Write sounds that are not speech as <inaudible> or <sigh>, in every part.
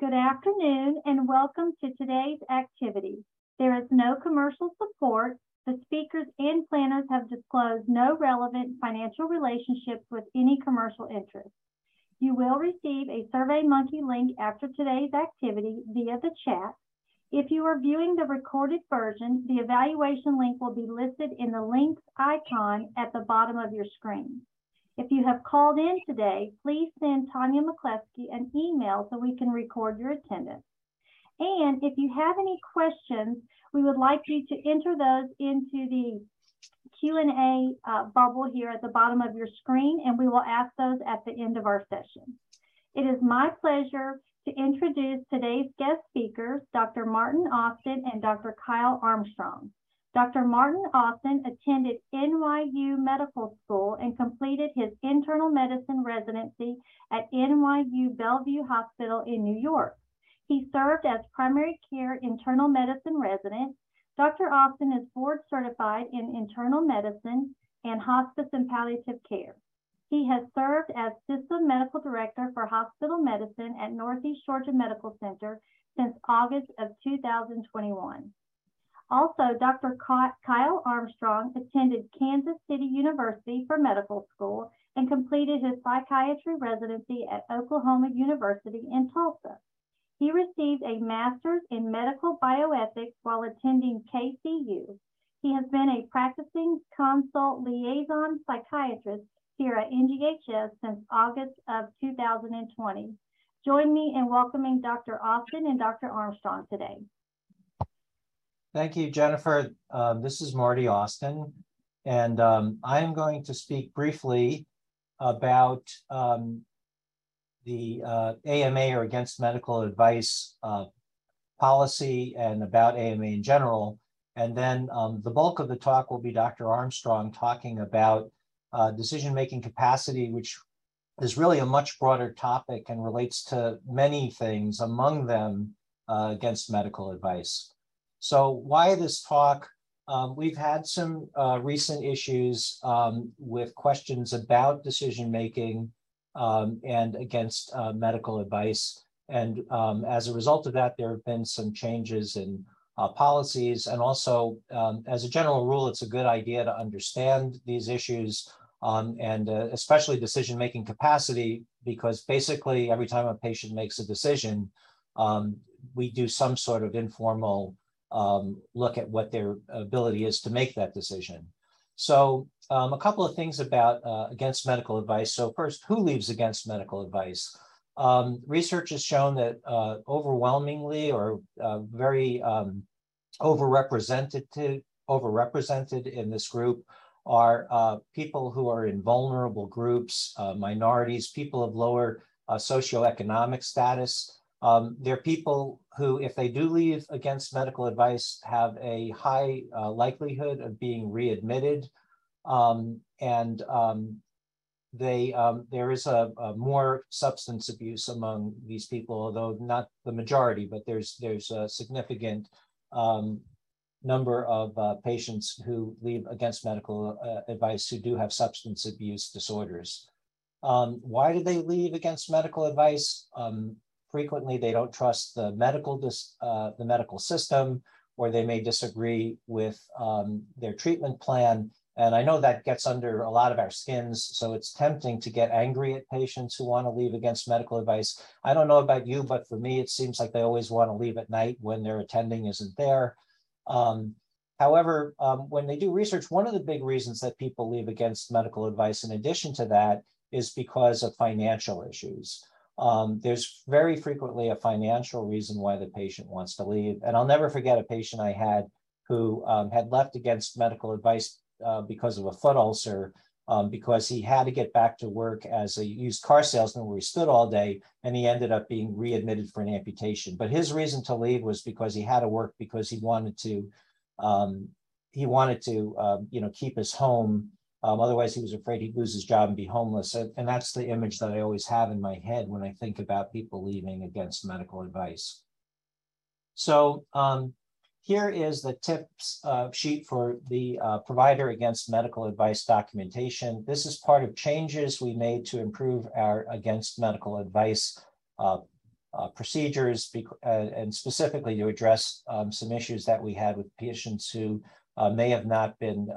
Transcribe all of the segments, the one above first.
Good afternoon and welcome to today's activity. There is no commercial support. The speakers and planners have disclosed no relevant financial relationships with any commercial interest. You will receive a SurveyMonkey link after today's activity via the chat. If you are viewing the recorded version, the evaluation link will be listed in the links icon at the bottom of your screen. If you have called in today, please send Tanya McCleskey an email so we can record your attendance. And if you have any questions, we would like you to enter those into the Q&A uh, bubble here at the bottom of your screen, and we will ask those at the end of our session. It is my pleasure to introduce today's guest speakers, Dr. Martin Austin and Dr. Kyle Armstrong. Dr. Martin Austin attended NYU Medical School and completed his internal medicine residency at NYU Bellevue Hospital in New York. He served as primary care internal medicine resident. Dr. Austin is board certified in internal medicine and hospice and palliative care. He has served as System Medical Director for Hospital Medicine at Northeast Georgia Medical Center since August of 2021. Also, Dr. Kyle Armstrong attended Kansas City University for medical school and completed his psychiatry residency at Oklahoma University in Tulsa. He received a master's in medical bioethics while attending KCU. He has been a practicing consult liaison psychiatrist here at NGHS since August of 2020. Join me in welcoming Dr. Austin and Dr. Armstrong today. Thank you, Jennifer. Um, this is Marty Austin, and um, I am going to speak briefly about um, the uh, AMA or against medical advice uh, policy and about AMA in general. And then um, the bulk of the talk will be Dr. Armstrong talking about uh, decision making capacity, which is really a much broader topic and relates to many things, among them uh, against medical advice. So, why this talk? Um, we've had some uh, recent issues um, with questions about decision making um, and against uh, medical advice. And um, as a result of that, there have been some changes in uh, policies. And also, um, as a general rule, it's a good idea to understand these issues um, and uh, especially decision making capacity, because basically every time a patient makes a decision, we do some sort of informal um, look at what their ability is to make that decision. So, um, a couple of things about uh, against medical advice. So, first, who leaves against medical advice? Um, research has shown that uh, overwhelmingly or uh, very um, overrepresented, overrepresented in this group are uh, people who are in vulnerable groups, uh, minorities, people of lower uh, socioeconomic status. Um, they're people who, if they do leave against medical advice, have a high uh, likelihood of being readmitted. Um, and um, they um, there is a, a, more substance abuse among these people, although not the majority, but there's there's a significant um, number of uh, patients who leave against medical uh, advice who do have substance abuse disorders. Um, why do they leave against medical advice? Frequently, they don't trust the medical uh, the medical system, or they may disagree with um, their treatment plan. And I know that gets under a lot of our skins, so it's tempting to get angry at patients who want to leave against medical advice. I don't know about you, but for me, it seems like they always want to leave at night when their attending isn't there. Um, however, um, when they do research, one of the big reasons that people leave against medical advice, in addition to that, is because of financial issues. Um, there's very frequently a financial reason why the patient wants to leave. And I'll never forget a patient I had who um, had left against medical advice uh, because of a foot ulcer um, because he had to get back to work as a used car salesman where he stood all day and he ended up being readmitted for an amputation. But his reason to leave was because he had to work because he wanted to um, he wanted to um, you know keep his home. Um, otherwise, he was afraid he'd lose his job and be homeless. And, that's the image that I always have in my head when I think about people leaving against medical advice. So um, here is the tips uh, sheet for the uh, provider against medical advice documentation. This is part of changes we made to improve our against medical advice uh, uh, procedures uh, and specifically to address um, some issues that we had with patients who uh, may have not been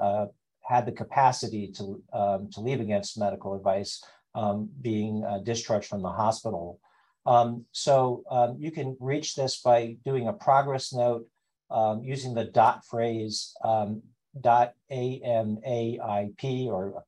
had the capacity to um, to leave against medical advice um, being uh, discharged from the hospital. Um, so um, you can reach this by doing a progress note um, using the dot phrase dot AMAIP or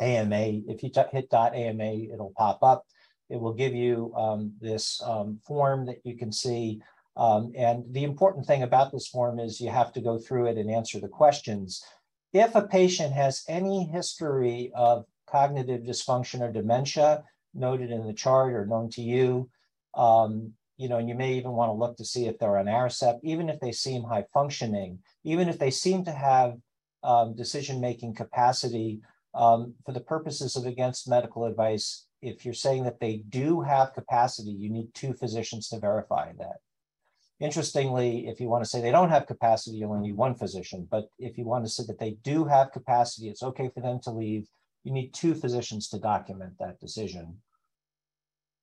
AMA. If you hit dot AMA, it'll pop up. It will give you um, this um, form that you can see. Um, and the important thing about this form is you have to go through it and answer the questions. If a patient has any history of cognitive dysfunction or dementia noted in the chart or known to you, um, you know, and you may even want to look to see if they're on Aricept, even if they seem high functioning, even if they seem to have um, decision-making capacity um, for the purposes of against medical advice, if you're saying that they do have capacity, you need two physicians to verify that. Interestingly, if you want to say they don't have capacity, you only need one physician. But if you want to say that they do have capacity, it's okay for them to leave. You need two physicians to document that decision.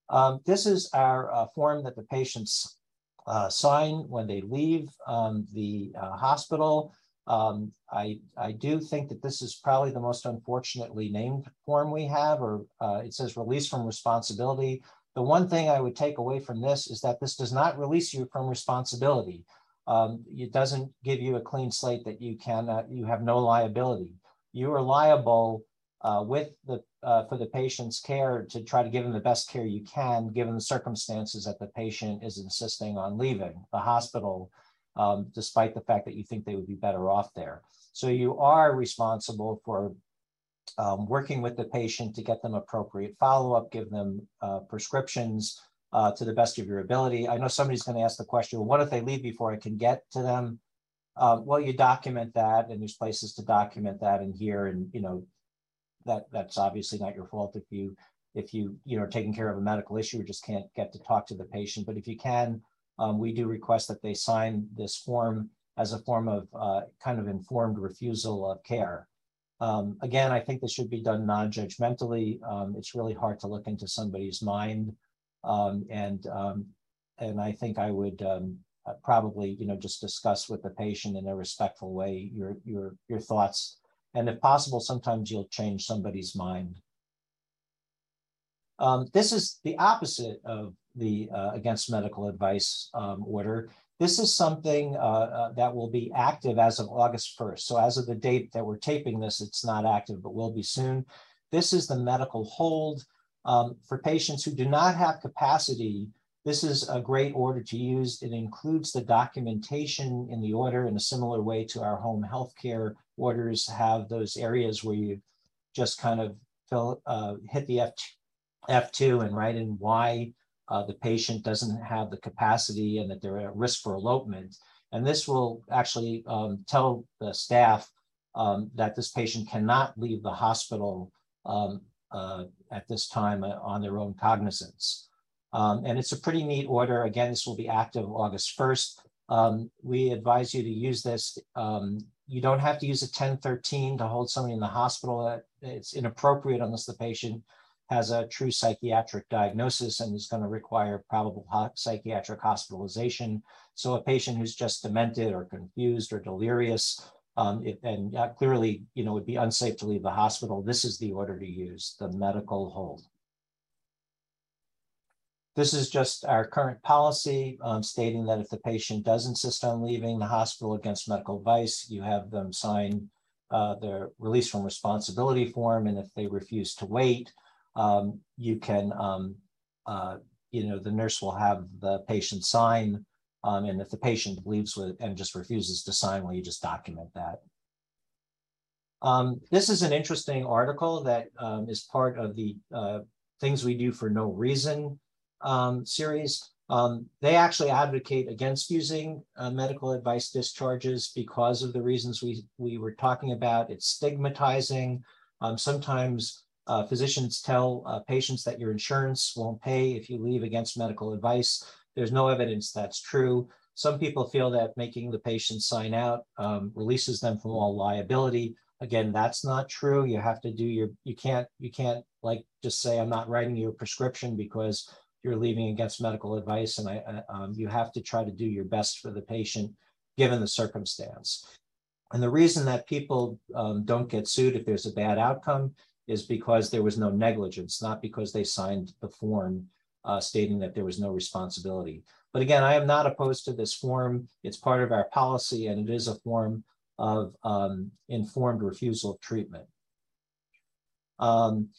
Um, this is our uh, form that the patients uh, sign when they leave um, the uh, hospital. Um, I, I do think that this is probably the most unfortunately named form we have, or uh, it says release from responsibility. The one thing I would take away from this is that this does not release you from responsibility. Um, it doesn't give you a clean slate that you cannot, you have no liability. You are liable uh, with the uh, for the patient's care to try to give them the best care you can, given the circumstances that the patient is insisting on leaving the hospital um, despite the fact that you think they would be better off there. So you are responsible for um, working with the patient to get them appropriate follow-up, give them uh, prescriptions uh, to the best of your ability. I know somebody's going to ask the question, well, what if they leave before I can get to them? Um, well, you document that, and there's places to document that in here, and you know that that's obviously not your fault if you if you you know taking care of a medical issue or just can't get to talk to the patient. But if you can um, we do request that they sign this form as a form of uh, kind of informed refusal of care. Um, again, I think this should be done non-judgmentally. Um, it's really hard to look into somebody's mind, um, and um, and I think I would um, uh, probably you know just discuss with the patient in a respectful way your your your thoughts, and if possible, sometimes you'll change somebody's mind. this is the opposite of the uh, against medical advice um, order. This is something uh, uh, that will be active as of August 1st. So as of the date that we're taping this, it's not active, but will be soon. This is the medical hold. Um, for patients who do not have capacity, this is a great order to use. It includes the documentation in the order in a similar way to our home healthcare orders have those areas where you just kind of fill, uh, hit the F, F2 and write in why uh, the patient doesn't have the capacity and that they're at risk for elopement. And this will actually um, tell the staff um, that this patient cannot leave the hospital um, uh, at this time uh, on their own cognizance. Um, and it's a pretty neat order. Again, this will be active August 1st. Um, we advise you to use this. Um, you don't have to use a 1013 to hold somebody in the hospital. It's inappropriate unless the patient has a true psychiatric diagnosis and is going to require probable psychiatric hospitalization. So a patient who's just demented or confused or delirious, um, it, and uh, clearly, you know, would be unsafe to leave the hospital. This is the order to use, the medical hold. This is just our current policy um, stating that if the patient does insist on leaving the hospital against medical advice, you have them sign uh, their release from responsibility form. And if they refuse to wait, um, you can, um, uh, you know, the nurse will have the patient sign. Um, and if the patient leaves with and just refuses to sign, well, you just document that. Um, this is an interesting article that um, is part of the uh, Things We Do for No Reason um, series. Um, they actually advocate against using uh, medical advice discharges because of the reasons we, we were talking about. It's stigmatizing. Um, sometimes uh, physicians tell uh, patients that your insurance won't pay if you leave against medical advice. There's no evidence that's true. Some people feel that making the patient sign out um, releases them from all liability. Again, that's not true. You have to do your, you can't, you can't like just say, I'm not writing you a prescription because you're leaving against medical advice, and I, um, you have to try to do your best for the patient given the circumstance. And the reason that people um, don't get sued if there's a bad outcome is because there was no negligence, not because they signed the form uh, stating that there was no responsibility. But again, I am not opposed to this form. It's part of our policy, and it is a form of um, informed refusal of treatment. Um,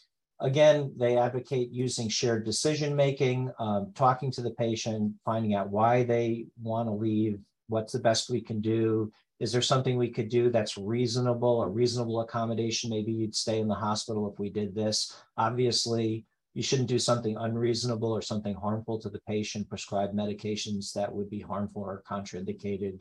again, they advocate using shared decision making, um, talking to the patient, finding out why they want to leave, what's the best we can do. Is there something we could do that's reasonable, a reasonable accommodation? Maybe you'd stay in the hospital if we did this. Obviously, you shouldn't do something unreasonable or something harmful to the patient, prescribe medications that would be harmful or contraindicated.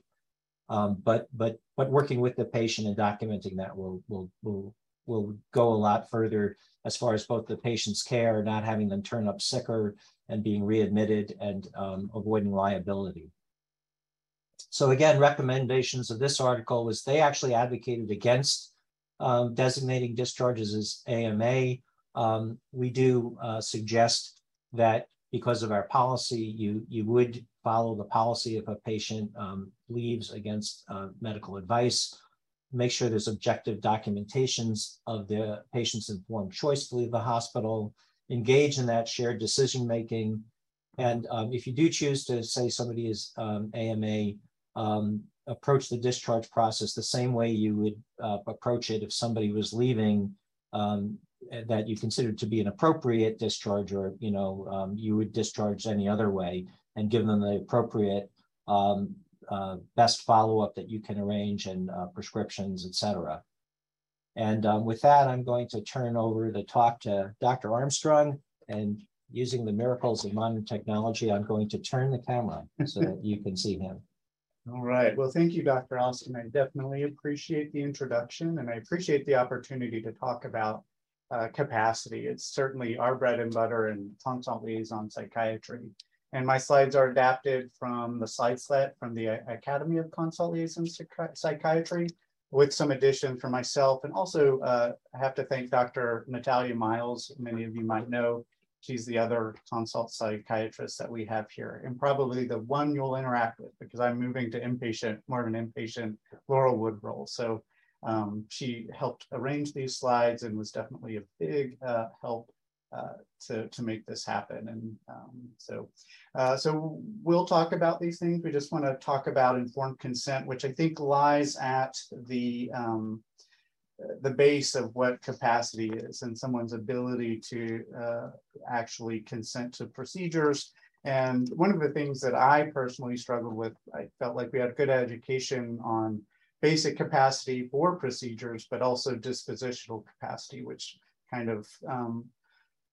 Um, but but but working with the patient and documenting that will will will will go a lot further as far as both the patient's care, not having them turn up sicker and being readmitted and um, avoiding liability. So again, recommendations of this article was they actually advocated against um, designating discharges as AMA. Um, we do uh, suggest that because of our policy, you, you would follow the policy if a patient um, leaves against uh, medical advice. Make sure there's objective documentations of the patient's informed choice to leave the hospital, engage in that shared decision making. And um, if you do choose to say somebody is AMA, um, approach the discharge process the same way you would uh, approach it if somebody was leaving um, that you considered to be an appropriate discharge or you know um, you would discharge any other way and give them the appropriate um, uh, best follow-up that you can arrange and uh, prescriptions etc and um, with that i'm going to turn over the talk to dr armstrong and using the miracles of modern technology i'm going to turn the camera so that you can see him all right. Well, thank you, Dr. Austin. I definitely appreciate the introduction and I appreciate the opportunity to talk about uh, capacity. It's certainly our bread and butter in consult liaison psychiatry. And my slides are adapted from the slide set from the Academy of Consult Liaison Psychiatry with some additions for myself. And also uh, I have to thank Dr. Natalia Miles. Many of you might know She's the other consult psychiatrist that we have here and probably the one you'll interact with because I'm moving to inpatient, more of an inpatient Laurelwood role. So um, she helped arrange these slides and was definitely a big uh, help uh, to, to make this happen. And um, so, uh, so we'll talk about these things. We just want to talk about informed consent, which I think lies at the um, the base of what capacity is and someone's ability to uh, actually consent to procedures. And one of the things that I personally struggled with, I felt like we had good education on basic capacity for procedures, but also dispositional capacity, which kind of um,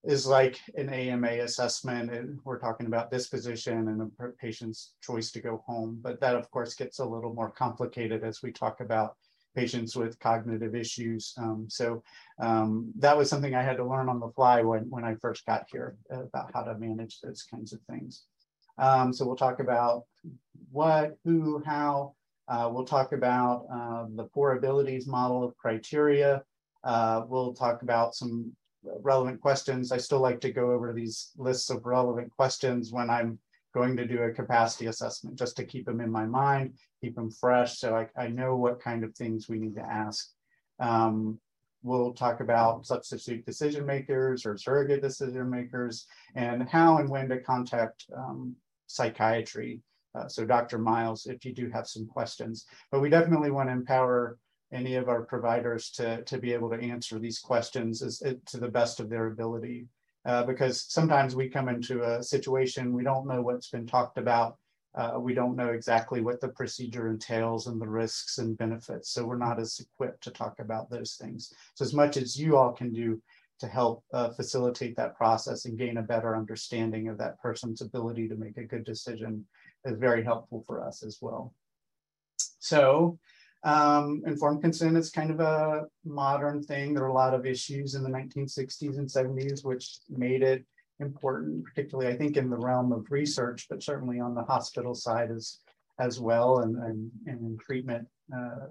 is like an AMA assessment. And we're talking about disposition and a patient's choice to go home. But that, of course, gets a little more complicated as we talk about patients with cognitive issues. Um, so um, that was something I had to learn on the fly when, when I first got here about how to manage those kinds of things. Um, so we'll talk about what, who, how. Uh, we'll talk about uh, the four abilities model of criteria. Uh, we'll talk about some relevant questions. I still like to go over these lists of relevant questions when I'm going to do a capacity assessment just to keep them in my mind, keep them fresh so I, I know what kind of things we need to ask. Um, we'll talk about substitute decision makers or surrogate decision makers and how and when to contact um, psychiatry. Uh, so Dr. Miles, if you do have some questions, but we definitely want to empower any of our providers to, to be able to answer these questions as, to the best of their ability uh, because sometimes we come into a situation we don't know what's been talked about. Uh, we don't know exactly what the procedure entails and the risks and benefits. So we're not as equipped to talk about those things. So as much as you all can do to help uh, facilitate that process and gain a better understanding of that person's ability to make a good decision is very helpful for us as well. So um, informed consent is kind of a modern thing. There are a lot of issues in the 1960s and 70s which made it important, particularly I think in the realm of research, but certainly on the hospital side as, as well and, and, and in treatment uh,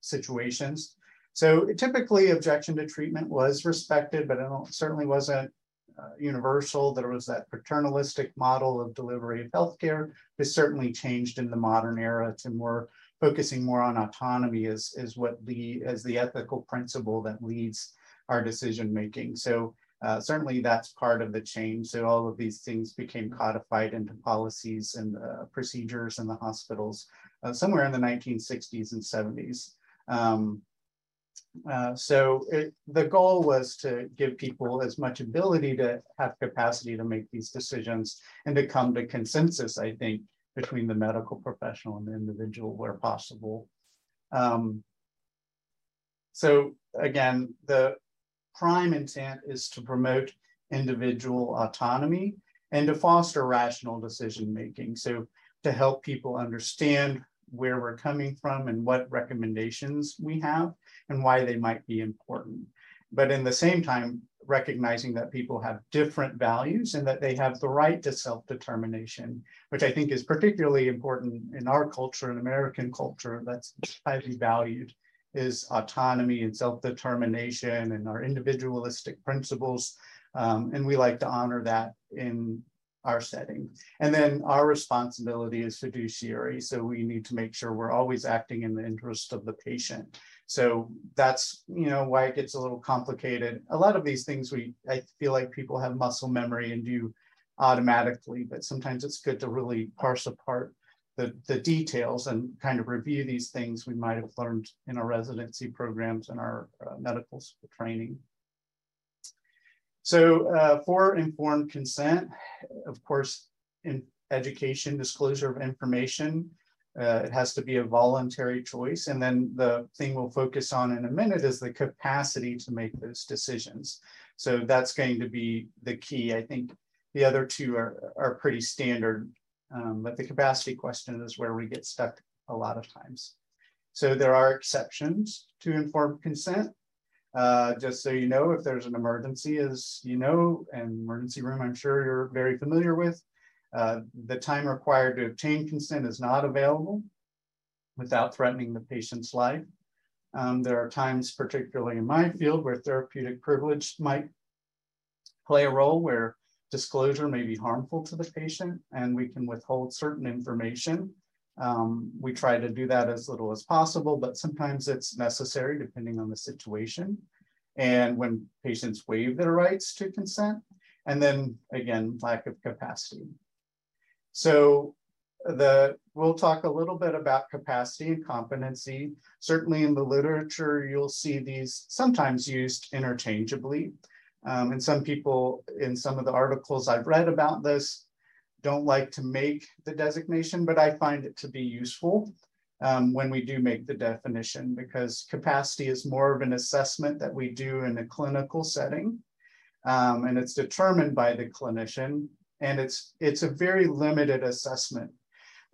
situations. So typically objection to treatment was respected, but it certainly wasn't uh, universal. There was that paternalistic model of delivery of healthcare. This certainly changed in the modern era to more focusing more on autonomy is, as what the as the ethical principle that leads our decision making. So uh, certainly that's part of the change. So all of these things became codified into policies and uh, procedures in the hospitals uh, somewhere in the 1960s and 70s. Um, uh, so it, the goal was to give people as much ability to have capacity to make these decisions and to come to consensus, I think, between the medical professional and the individual where possible. Um, so again, the prime intent is to promote individual autonomy and to foster rational decision making. So to help people understand where we're coming from and what recommendations we have and why they might be important. But in the same time, recognizing that people have different values and that they have the right to self-determination, which I think is particularly important in our culture, in American culture, that's highly valued, is autonomy and self-determination and our individualistic principles. Um, and we like to honor that in our setting. And then our responsibility is fiduciary. So we need to make sure we're always acting in the interest of the patient. So that's, you know, why it gets a little complicated. A lot of these things we, I feel like people have muscle memory and do automatically, but sometimes it's good to really parse apart the, the details and kind of review these things we might have learned in our residency programs and our uh, medical training. So uh, for informed consent, of course, in education, disclosure of information, uh, it has to be a voluntary choice. And then the thing we'll focus on in a minute is the capacity to make those decisions. So that's going to be the key. I think the other two are, are pretty standard, um, but the capacity question is where we get stuck a lot of times. So there are exceptions to informed consent. Uh, just so you know, if there's an emergency, as you know, an emergency room I'm sure you're very familiar with, uh, the time required to obtain consent is not available without threatening the patient's life. Um, there are times, particularly in my field, where therapeutic privilege might play a role where disclosure may be harmful to the patient and we can withhold certain information. Um, we try to do that as little as possible, but sometimes it's necessary depending on the situation. And when patients waive their rights to consent, and then again, lack of capacity. So the we'll talk a little bit about capacity and competency. Certainly in the literature, you'll see these sometimes used interchangeably. Um, and some people in some of the articles I've read about this don't like to make the designation, but I find it to be useful um, when we do make the definition because capacity is more of an assessment that we do in a clinical setting. Um, and it's determined by the clinician and it's it's a very limited assessment.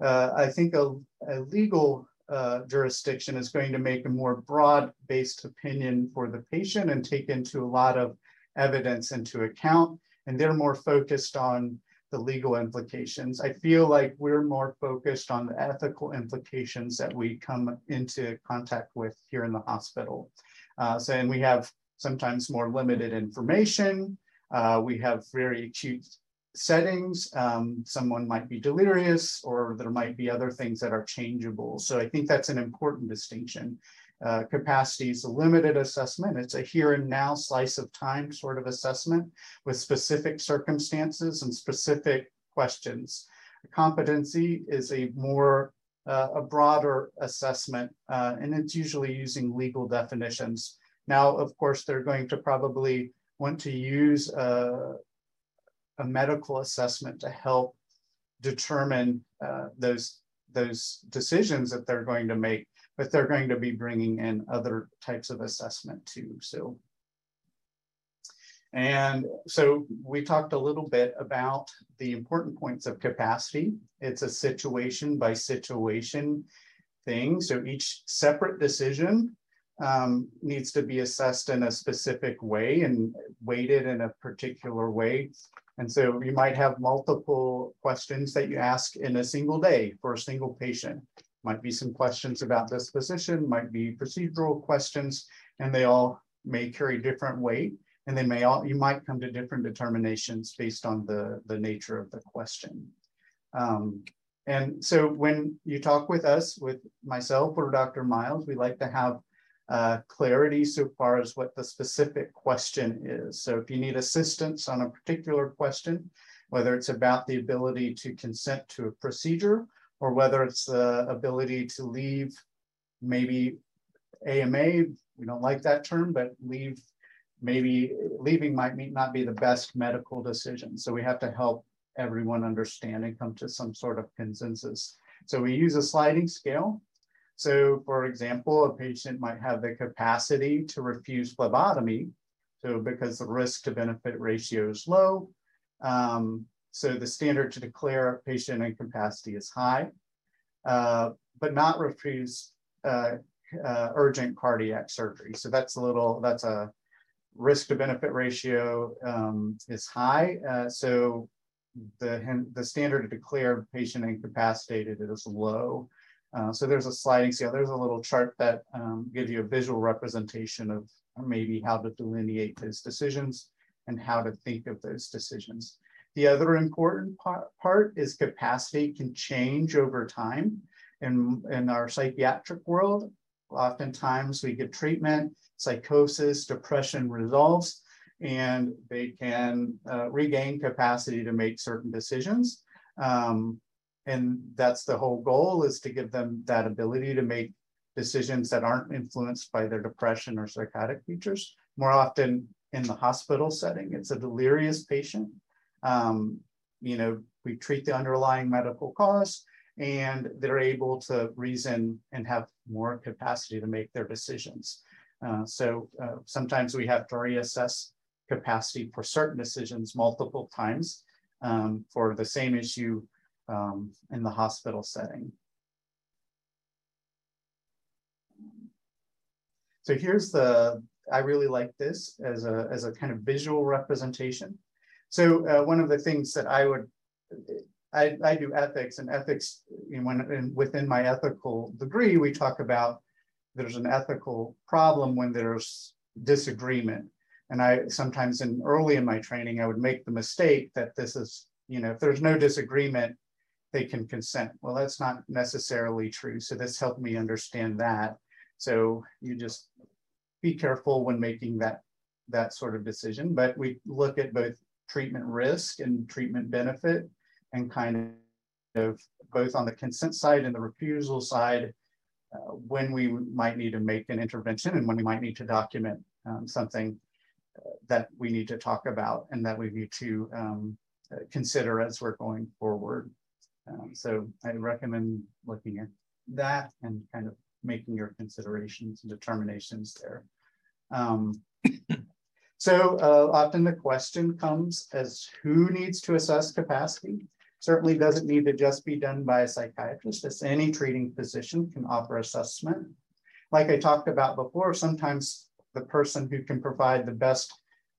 Uh, I think a, a legal uh, jurisdiction is going to make a more broad-based opinion for the patient and take into a lot of evidence into account, and they're more focused on the legal implications. I feel like we're more focused on the ethical implications that we come into contact with here in the hospital. Uh, so, and we have sometimes more limited information. Uh, we have very acute settings. Um, someone might be delirious or there might be other things that are changeable. So I think that's an important distinction. Uh, capacity is a limited assessment. It's a here and now slice of time sort of assessment with specific circumstances and specific questions. Competency is a more uh, a broader assessment, uh, and it's usually using legal definitions. Now, of course, they're going to probably want to use uh, a medical assessment to help determine uh, those those decisions that they're going to make, but they're going to be bringing in other types of assessment too. So, and so we talked a little bit about the important points of capacity. It's a situation by situation thing. So each separate decision um, needs to be assessed in a specific way and weighted in a particular way and so you might have multiple questions that you ask in a single day for a single patient. Might be some questions about disposition, might be procedural questions, and they all may carry different weight. and they may all, you might come to different determinations based on the, the nature of the question. Um, and so when you talk with us, with myself or Dr. Miles, we like to have uh, clarity so far as what the specific question is. So if you need assistance on a particular question, whether it's about the ability to consent to a procedure or whether it's the ability to leave maybe AMA, we don't like that term, but leave maybe leaving might not be the best medical decision. So we have to help everyone understand and come to some sort of consensus. So we use a sliding scale. So for example, a patient might have the capacity to refuse phlebotomy. So because the risk to benefit ratio is low. Um, so the standard to declare patient incapacity is high, uh, but not refuse uh, uh, urgent cardiac surgery. So that's a little, that's a risk to benefit ratio um, is high. Uh, so the, the standard to declare patient incapacitated is low. Uh, so there's a sliding scale. There's a little chart that um, gives you a visual representation of maybe how to delineate those decisions and how to think of those decisions. The other important part, is capacity can change over time. In, in our psychiatric world, oftentimes we give treatment, psychosis, depression resolves, and they can uh, regain capacity to make certain decisions. Um, and that's the whole goal is to give them that ability to make decisions that aren't influenced by their depression or psychotic features. More often in the hospital setting, it's a delirious patient. Um, you know, we treat the underlying medical cause and they're able to reason and have more capacity to make their decisions. Uh, so uh, sometimes we have to reassess capacity for certain decisions multiple times um, for the same issue um, in the hospital setting. So here's the, I really like this as a, as a kind of visual representation. So uh, one of the things that I would, I, I do ethics and ethics, you know, when in, within my ethical degree, we talk about there's an ethical problem when there's disagreement. And I sometimes in early in my training, I would make the mistake that this is, you know, if there's no disagreement, they can consent. Well, that's not necessarily true. So this helped me understand that. So you just be careful when making that that sort of decision. But we look at both treatment risk and treatment benefit and kind of both on the consent side and the refusal side, uh, when we might need to make an intervention and when we might need to document um, something uh, that we need to talk about and that we need to um, uh, consider as we're going forward. Um, so I recommend looking at that and kind of making your considerations and determinations there. Um, <coughs> so uh, often the question comes as who needs to assess capacity? Certainly doesn't need to just be done by a psychiatrist, as any treating physician can offer assessment. Like I talked about before, sometimes the person who can provide the best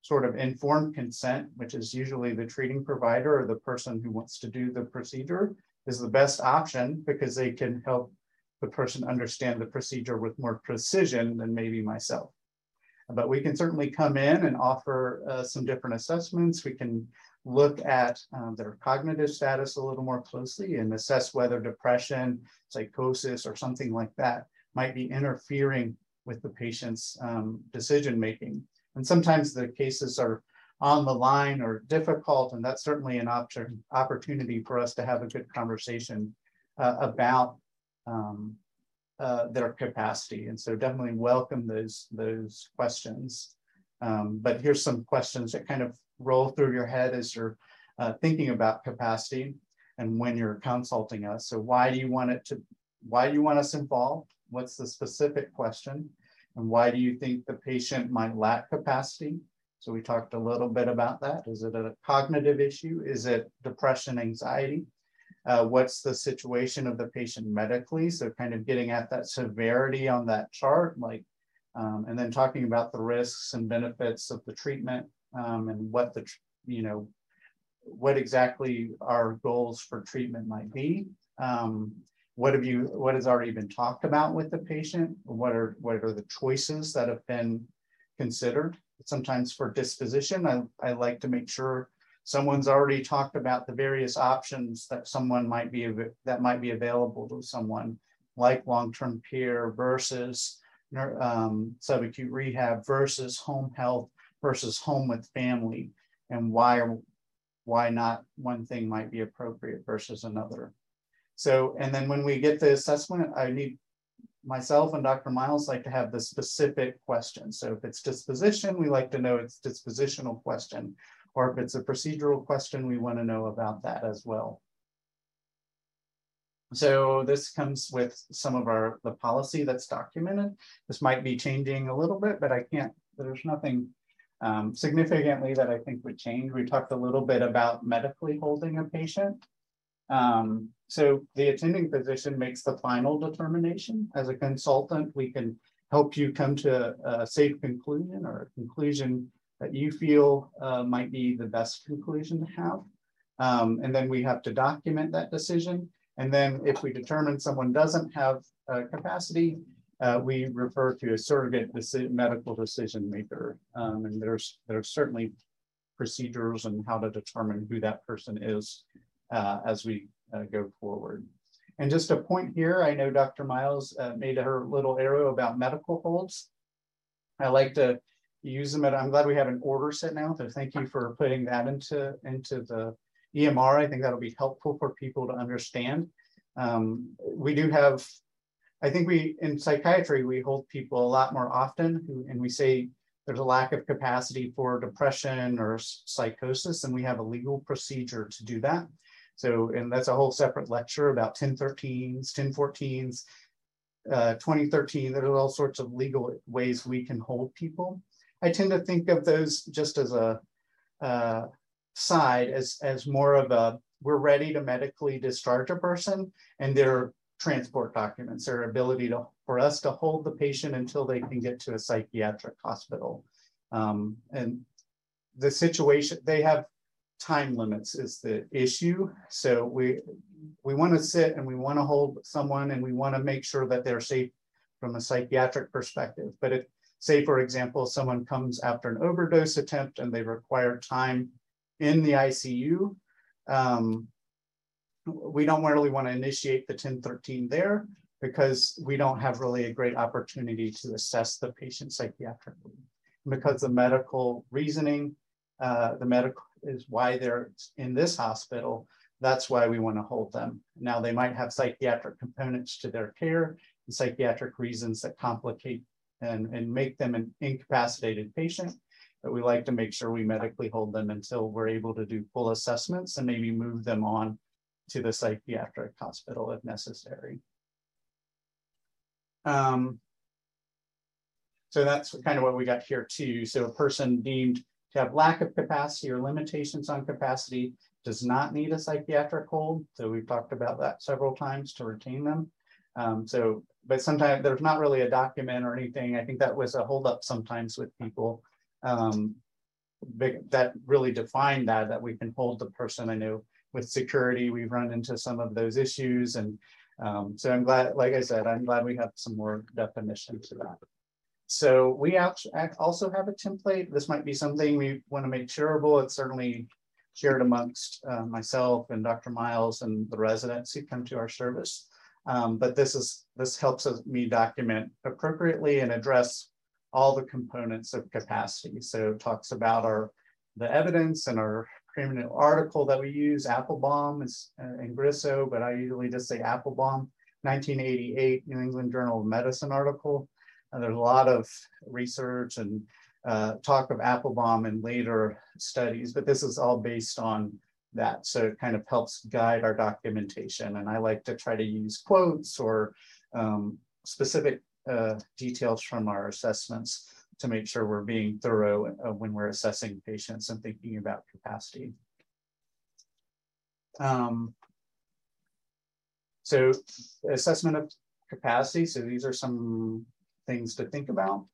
sort of informed consent, which is usually the treating provider or the person who wants to do the procedure, is the best option because they can help the person understand the procedure with more precision than maybe myself. But we can certainly come in and offer uh, some different assessments. We can look at um, their cognitive status a little more closely and assess whether depression, psychosis, or something like that might be interfering with the patient's um, decision making. And sometimes the cases are on the line or difficult, and that's certainly an op opportunity for us to have a good conversation uh, about um, uh, their capacity. And so definitely welcome those, those questions. Um, but here's some questions that kind of roll through your head as you're uh, thinking about capacity and when you're consulting us. So why do you want it to, why do you want us involved? What's the specific question? And why do you think the patient might lack capacity? So we talked a little bit about that. Is it a cognitive issue? Is it depression, anxiety? Uh, what's the situation of the patient medically? So kind of getting at that severity on that chart, like, um, and then talking about the risks and benefits of the treatment um, and what the, you know, what exactly our goals for treatment might be. Um, what have you, what has already been talked about with the patient? What are, what are the choices that have been considered? sometimes for disposition, I, I like to make sure someone's already talked about the various options that someone might be that might be available to someone like long-term care versus um, subacute rehab versus home health versus home with family and why why not one thing might be appropriate versus another so and then when we get the assessment i need myself and dr miles like to have the specific question so if it's disposition we like to know it's dispositional question or if it's a procedural question we want to know about that as well so this comes with some of our the policy that's documented. This might be changing a little bit, but I can't, there's nothing um, significantly that I think would change. We talked a little bit about medically holding a patient. Um, so the attending physician makes the final determination. As a consultant, we can help you come to a safe conclusion or a conclusion that you feel uh, might be the best conclusion to have. Um, and then we have to document that decision. And then if we determine someone doesn't have uh, capacity, uh, we refer to a surrogate deci medical decision maker. Um, and there's, there's certainly procedures and how to determine who that person is uh, as we go forward. And just a point here, I know Dr. Miles uh, made her little arrow about medical holds. I like to use them at, I'm glad we have an order set now, so thank you for putting that into, into the EMR. I think that'll be helpful for people to understand. Um, we do have, I think we, in psychiatry, we hold people a lot more often who, and we say there's a lack of capacity for depression or psychosis, and we have a legal procedure to do that. So, and that's a whole separate lecture about 1013s, 1014s, uh, 2013. There's all sorts of legal ways we can hold people. I tend to think of those just as a, uh, side as, as more of a, we're ready to medically discharge a person and their transport documents, their ability to, for us to hold the patient until they can get to a psychiatric hospital. Um, and the situation, they have time limits is the issue. So we, we want to sit and we want to hold someone and we want to make sure that they're safe from a psychiatric perspective. But if, say, for example, someone comes after an overdose attempt and they require time in the ICU. Um, we don't really want to initiate the 1013 there because we don't have really a great opportunity to assess the patient psychiatrically. Because the medical reasoning, uh, the medical is why they're in this hospital, that's why we want to hold them. Now they might have psychiatric components to their care and psychiatric reasons that complicate and, and make them an incapacitated patient but we like to make sure we medically hold them until we're able to do full assessments and maybe move them on to the psychiatric hospital if necessary. Um, so that's kind of what we got here too. So a person deemed to have lack of capacity or limitations on capacity does not need a psychiatric hold. So we've talked about that several times to retain them. Um, so, but sometimes there's not really a document or anything. I think that was a holdup sometimes with people um, that really define that, that we can hold the person. I know with security, we've run into some of those issues. And um, so I'm glad, like I said, I'm glad we have some more definition to that. So we also have a template. This might be something we want to make shareable. It's certainly shared amongst uh, myself and Dr. Miles and the residents who come to our service. Um, but this is this helps me document appropriately and address all the components of capacity. So it talks about our the evidence and our criminal article that we use, Appelbaum is uh, and Grisso, but I usually just say Appelbaum, 1988 New England Journal of Medicine article. And there's a lot of research and uh, talk of Appelbaum in later studies, but this is all based on that. So it kind of helps guide our documentation. And I like to try to use quotes or um, specific uh, details from our assessments to make sure we're being thorough uh, when we're assessing patients and thinking about capacity. Um, so assessment of capacity. So these are some things to think about.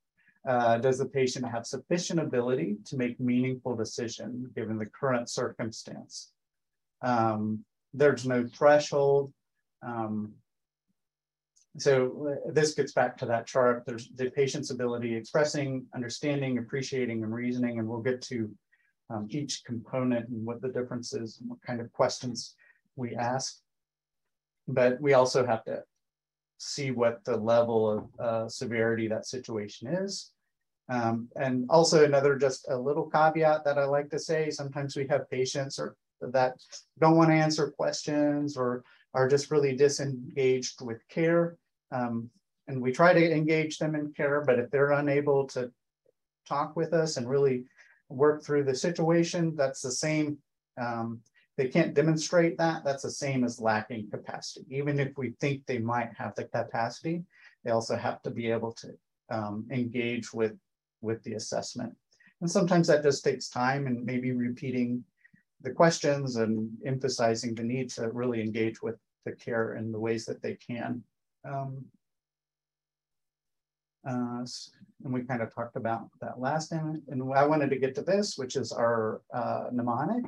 Uh, does the patient have sufficient ability to make meaningful decision given the current circumstance? Um, there's no threshold. Um, so uh, this gets back to that chart. There's the patient's ability expressing, understanding, appreciating, and reasoning, and we'll get to um, each component and what the difference is and what kind of questions we ask. But we also have to see what the level of uh, severity that situation is. Um, and also another just a little caveat that I like to say, sometimes we have patients or that don't want to answer questions or are just really disengaged with care. Um, and we try to engage them in care, but if they're unable to talk with us and really work through the situation, that's the same. Um, they can't demonstrate that, that's the same as lacking capacity. Even if we think they might have the capacity, they also have to be able to um, engage with, with the assessment. And sometimes that just takes time and maybe repeating the questions and emphasizing the need to really engage with the care in the ways that they can. Um, uh, and we kind of talked about that last time. And I wanted to get to this, which is our uh, mnemonic.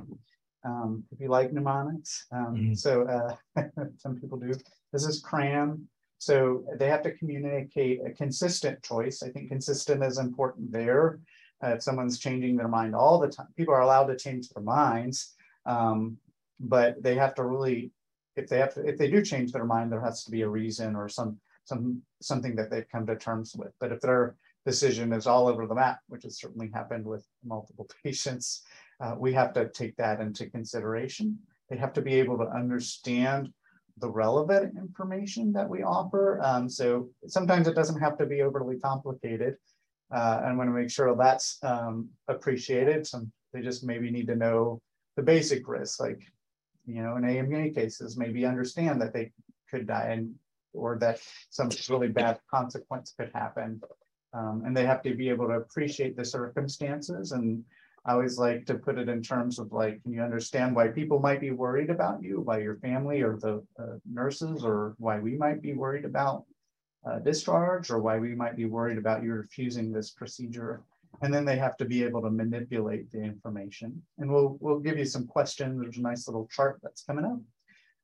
Um, if you like mnemonics, um, mm -hmm. so uh, <laughs> some people do. This is CRAM. So they have to communicate a consistent choice. I think consistent is important there uh, if someone's changing their mind all the time, people are allowed to change their minds, um, but they have to really, if they have to, if they do change their mind, there has to be a reason or some some something that they've come to terms with. But if their decision is all over the map, which has certainly happened with multiple <laughs> patients, uh, we have to take that into consideration. They have to be able to understand the relevant information that we offer. Um, so sometimes it doesn't have to be overly complicated uh, and want to make sure that's um, appreciated. Some they just maybe need to know the basic risks, like you know, in AMA cases, maybe understand that they could die and or that some really bad consequence could happen. Um, and they have to be able to appreciate the circumstances. And I always like to put it in terms of like, can you understand why people might be worried about you, why your family or the uh, nurses, or why we might be worried about uh, discharge or why we might be worried about you refusing this procedure. And then they have to be able to manipulate the information. And we'll, we'll give you some questions. There's a nice little chart that's coming up.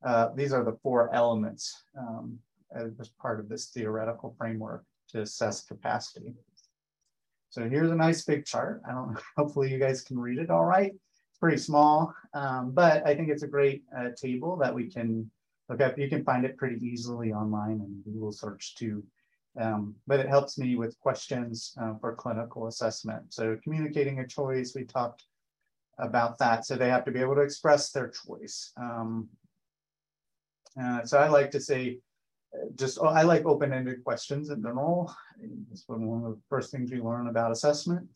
Uh, these are the four elements um, as part of this theoretical framework to assess capacity. So here's a nice big chart. I don't <laughs> hopefully you guys can read it all right. It's pretty small, um, but I think it's a great uh, table that we can look up. You can find it pretty easily online and Google search too. Um, but it helps me with questions uh, for clinical assessment. So communicating a choice, we talked about that. So they have to be able to express their choice. Um, uh, so I like to say, just oh, I like open-ended questions in general. It's one of the first things we learn about assessment.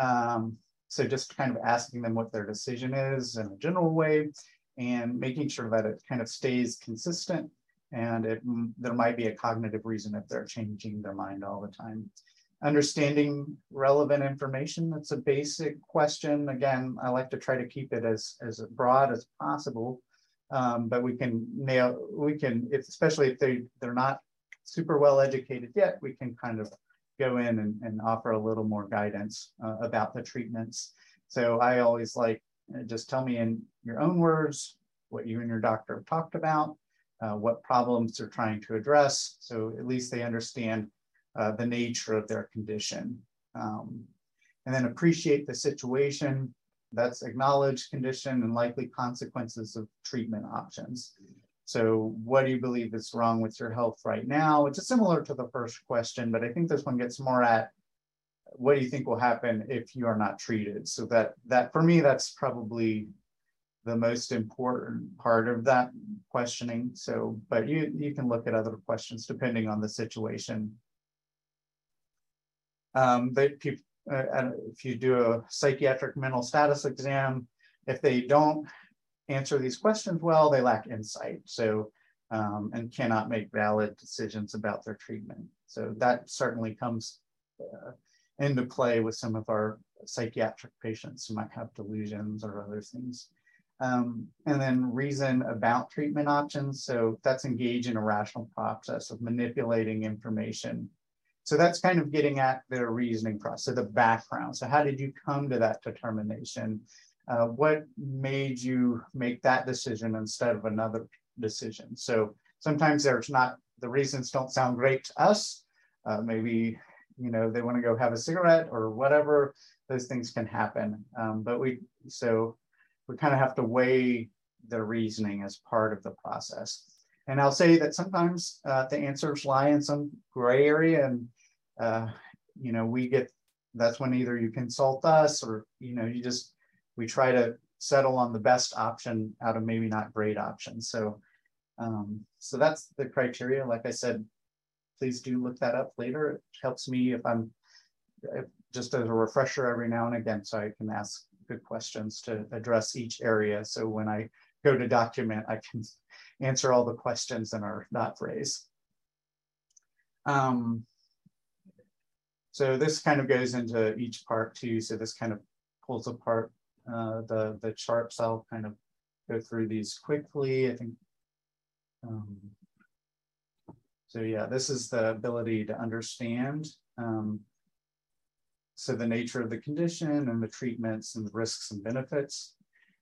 Um, so just kind of asking them what their decision is in a general way, and making sure that it kind of stays consistent and it, there might be a cognitive reason if they're changing their mind all the time. Understanding relevant information, that's a basic question. Again, I like to try to keep it as, as broad as possible, um, but we can nail, we can, if, especially if they, they're not super well educated yet, we can kind of go in and, and offer a little more guidance uh, about the treatments. So I always like uh, just tell me in your own words what you and your doctor have talked about, uh, what problems they're trying to address. So at least they understand uh, the nature of their condition. Um, and then appreciate the situation. That's acknowledged condition and likely consequences of treatment options. So what do you believe is wrong with your health right now? It's similar to the first question, but I think this one gets more at what do you think will happen if you are not treated? So that that for me, that's probably the most important part of that questioning. So, but you you can look at other questions depending on the situation. Um, but if, uh, if you do a psychiatric mental status exam, if they don't answer these questions well, they lack insight. So um, and cannot make valid decisions about their treatment. So that certainly comes uh, into play with some of our psychiatric patients who might have delusions or other things. Um, and then reason about treatment options. So that's engage in a rational process of manipulating information. So that's kind of getting at the reasoning process, so the background. So how did you come to that determination? Uh, what made you make that decision instead of another decision? So sometimes there's not the reasons don't sound great to us. Uh, maybe, you know, they want to go have a cigarette or whatever, those things can happen. Um, but we, so we kind of have to weigh the reasoning as part of the process. And I'll say that sometimes uh, the answers lie in some gray area and, uh, you know, we get, that's when either you consult us or, you know, you just, we try to settle on the best option out of maybe not great options. So, um, so that's the criteria. Like I said, please do look that up later. It helps me if I'm if, just as a refresher every now and again, so I can ask good questions to address each area. So when I go to document, I can answer all the questions that are not phrased. Um, so this kind of goes into each part too. So this kind of pulls apart uh, the, the charts. I'll kind of go through these quickly. I think, um, so yeah, this is the ability to understand. Um, so the nature of the condition and the treatments and the risks and benefits.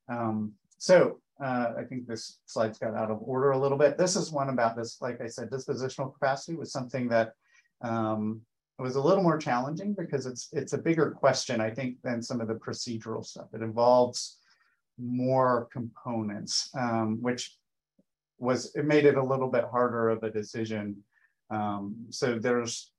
Um, so uh, I think this slide's got out of order a little bit. This is one about this, like I said, dispositional capacity was something that um, was a little more challenging because it's it's a bigger question, I think, than some of the procedural stuff. It involves more components, um, which was it made it a little bit harder of a decision. Um, so there's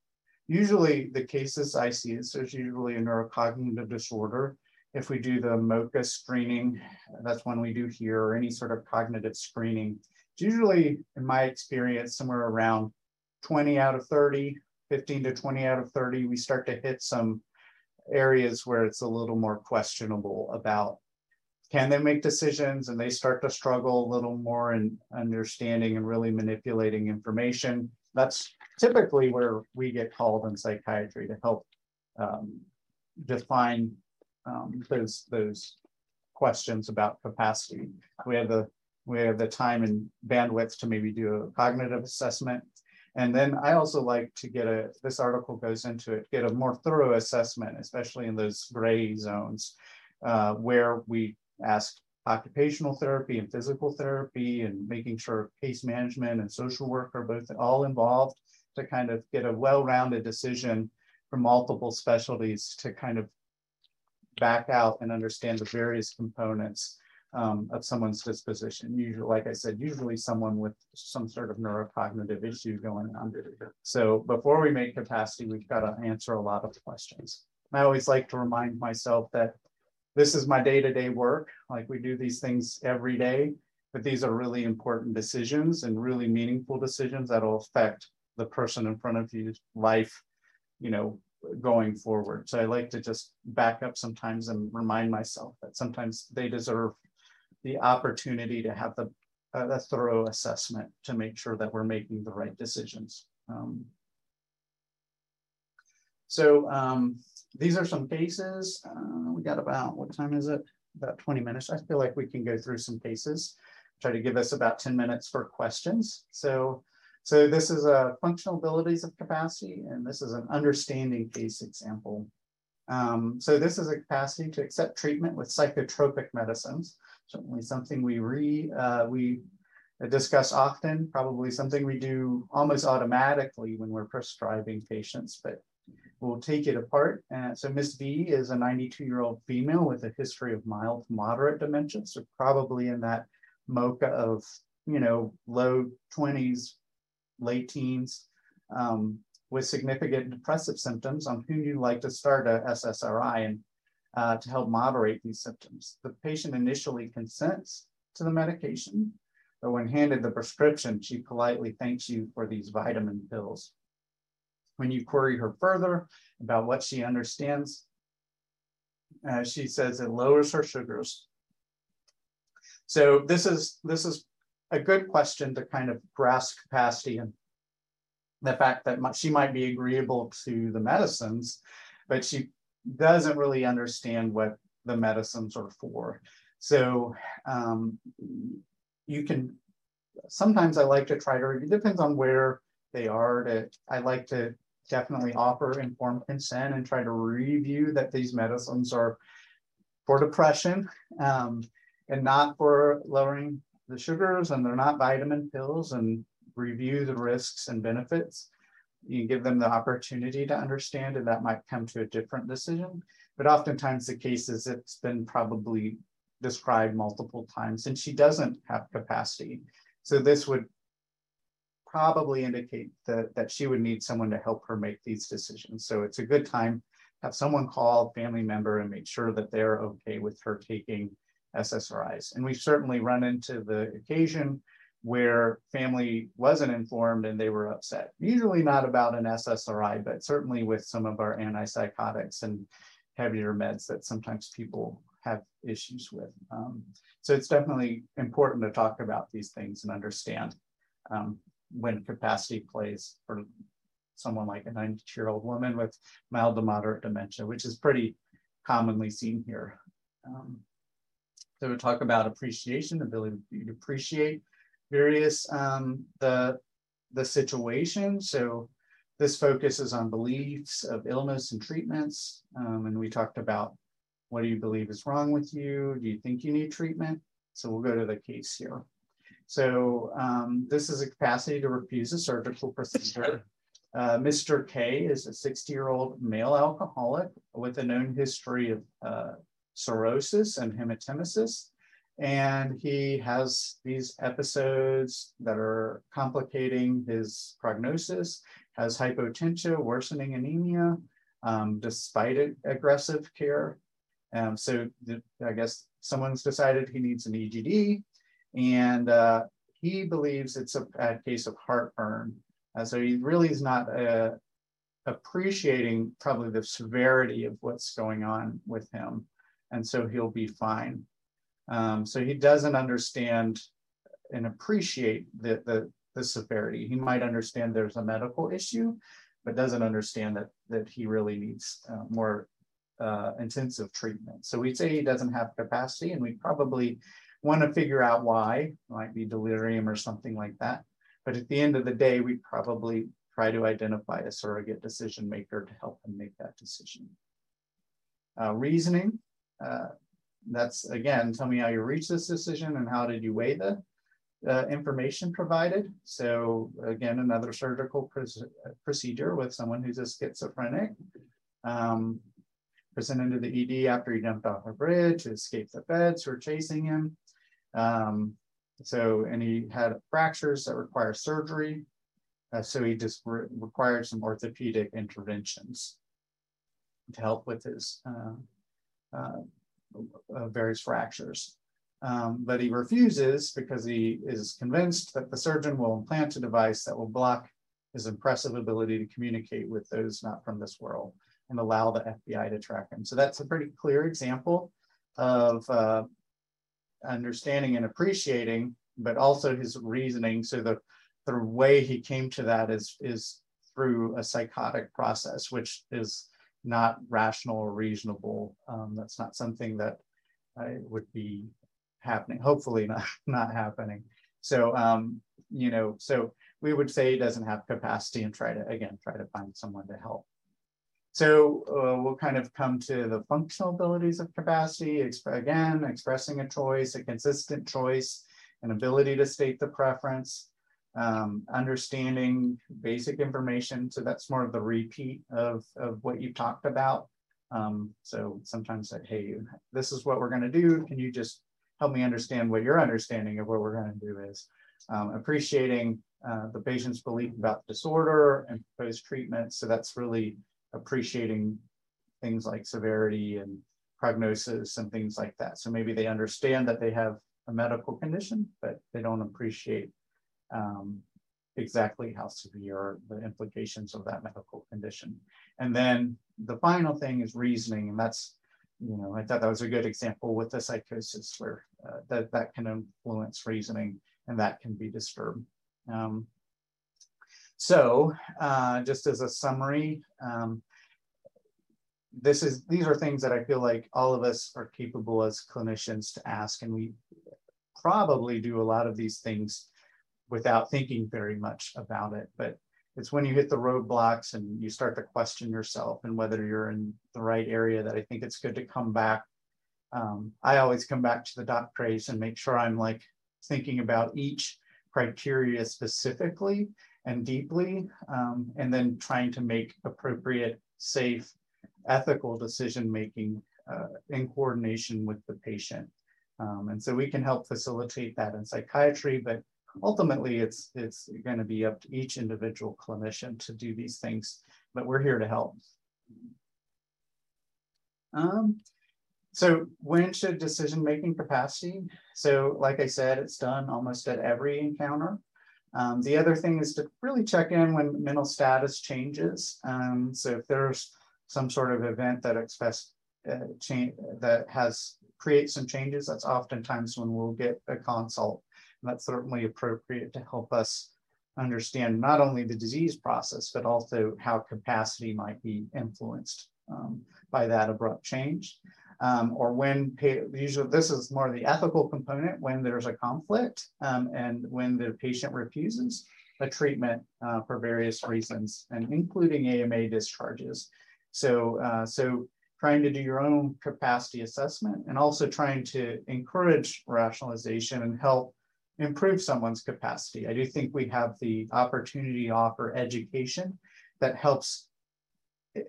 usually the cases I see is there's usually a neurocognitive disorder if we do the MoCA screening, that's one we do here, or any sort of cognitive screening, it's usually, in my experience, somewhere around 20 out of 30, 15 to 20 out of 30, we start to hit some areas where it's a little more questionable about can they make decisions and they start to struggle a little more in understanding and really manipulating information. That's typically where we get called in psychiatry to help um, define um, those those questions about capacity. We have the we have the time and bandwidth to maybe do a cognitive assessment. And then I also like to get a, this article goes into it, get a more thorough assessment, especially in those gray zones uh, where we ask occupational therapy and physical therapy and making sure case management and social work are both all involved to kind of get a well-rounded decision from multiple specialties to kind of back out and understand the various components um, of someone's disposition. Usually, like I said, usually someone with some sort of neurocognitive issue going on. So before we make capacity, we've got to answer a lot of questions. I always like to remind myself that this is my day-to-day -day work. Like we do these things every day, but these are really important decisions and really meaningful decisions that will affect the person in front of you's life, you know, going forward. So I like to just back up sometimes and remind myself that sometimes they deserve the opportunity to have the uh, a thorough assessment to make sure that we're making the right decisions. Um, so um, these are some cases. Uh, we got about, what time is it? About 20 minutes. I feel like we can go through some cases. Try to give us about 10 minutes for questions. So so this is a functional abilities of capacity, and this is an understanding case example. Um, so this is a capacity to accept treatment with psychotropic medicines. Certainly something we re uh, we discuss often, probably something we do almost automatically when we're prescribing patients, but we'll take it apart. Uh, so Miss V is a 92 year old female with a history of mild to moderate dementia. So probably in that MoCA of, you know, low 20s, late teens, um, with significant depressive symptoms on whom you'd like to start a SSRI and uh, to help moderate these symptoms. The patient initially consents to the medication, but when handed the prescription, she politely thanks you for these vitamin pills. When you query her further about what she understands, uh, she says it lowers her sugars. So this is this is a good question to kind of grasp capacity and the fact that she might be agreeable to the medicines, but she doesn't really understand what the medicines are for. So um, you can, sometimes I like to try to, it depends on where they are to, I like to definitely offer informed consent and try to review that these medicines are for depression um, and not for lowering the sugars and they're not vitamin pills and review the risks and benefits. You give them the opportunity to understand, and that might come to a different decision. But oftentimes the case is it's been probably described multiple times, and she doesn't have capacity. So this would probably indicate that, that she would need someone to help her make these decisions. So it's a good time have someone call family member and make sure that they're okay with her taking SSRIs. And we've certainly run into the occasion where family wasn't informed and they were upset. Usually not about an SSRI, but certainly with some of our antipsychotics and heavier meds that sometimes people have issues with. Um, so it's definitely important to talk about these things and understand um, when capacity plays for someone like a 92 year old woman with mild to moderate dementia, which is pretty commonly seen here. Um, so we talk about appreciation, ability to appreciate various um, the the situation. So this focuses on beliefs of illness and treatments, um, and we talked about what do you believe is wrong with you? Do you think you need treatment? So we'll go to the case here. So um, this is a capacity to refuse a surgical procedure. Uh, Mr. K is a 60 year old male alcoholic with a known history of uh, cirrhosis and hematemesis. And he has these episodes that are complicating his prognosis, has hypotension, worsening anemia, um, despite aggressive care. Um, so the, I guess someone's decided he needs an EGD and uh, he believes it's a case of heartburn uh, so he really is not uh, appreciating probably the severity of what's going on with him. And so he'll be fine. Um, so he doesn't understand and appreciate the, the, the severity. He might understand there's a medical issue, but doesn't understand that, that he really needs uh, more uh, intensive treatment. So we'd say he doesn't have capacity, and we probably want to figure out why. It might be delirium or something like that. But at the end of the day, we probably try to identify a surrogate decision maker to help them make that decision. Uh, reasoning, uh, that's again, tell me how you reached this decision and how did you weigh the uh, information provided. So again, another surgical procedure with someone who's a schizophrenic. Um, presented to the ED after he jumped off a bridge to escape the feds who were chasing him. Um, so, and he had fractures that require surgery. Uh, so he just re required some orthopedic interventions to help with his uh, various fractures. Um, but he refuses because he is convinced that the surgeon will implant a device that will block his impressive ability to communicate with those not from this world and allow the FBI to track him. So that's a pretty clear example of uh, understanding and appreciating, but also his reasoning. So the the way he came to that is is through a psychotic process, which is not rational or reasonable. Um, that's not something that uh, would be happening. Hopefully, not <laughs> not happening. So um, you know, so we would say he doesn't have capacity and try to again try to find someone to help. So uh, we'll kind of come to the functional abilities of capacity. Exp again, expressing a choice, a consistent choice, an ability to state the preference, um, understanding basic information. So that's more of the repeat of, of what you talked about. Um, so sometimes say, hey, this is what we're going to do. Can you just help me understand what your understanding of what we're going to do is? Um, appreciating uh, the patient's belief about disorder and proposed treatment. So that's really appreciating things like severity and prognosis and things like that. So maybe they understand that they have a medical condition, but they don't appreciate um, exactly how severe the implications of that medical condition. And then the final thing is reasoning, and that's, you know, I thought that was a good example with the psychosis where uh, that, that can influence reasoning and that can be disturbed. Um, so uh, just as a summary, um, this is these are things that I feel like all of us are capable as clinicians to ask, and we probably do a lot of these things without thinking very much about it. But it's when you hit the roadblocks and you start to question yourself and whether you're in the right area that I think it's good to come back. Um, I always come back to the dot phrase and make sure I'm like thinking about each criteria specifically and deeply, um, and then trying to make appropriate, safe, ethical decision making uh, in coordination with the patient. Um, and so we can help facilitate that in psychiatry, but ultimately it's it's going to be up to each individual clinician to do these things, but we're here to help. Um, so when should decision-making capacity? So like I said, it's done almost at every encounter. Um, the other thing is to really check in when mental status changes. Um, so if there's some sort of event that expects uh, change that has creates some changes, that's oftentimes when we'll get a consult. That's certainly appropriate to help us understand not only the disease process, but also how capacity might be influenced um, by that abrupt change um, or when usually this is more the ethical component when there's a conflict um, and when the patient refuses a treatment uh, for various reasons and including AMA discharges. So, uh, so trying to do your own capacity assessment and also trying to encourage rationalization and help improve someone's capacity. I do think we have the opportunity to offer education that helps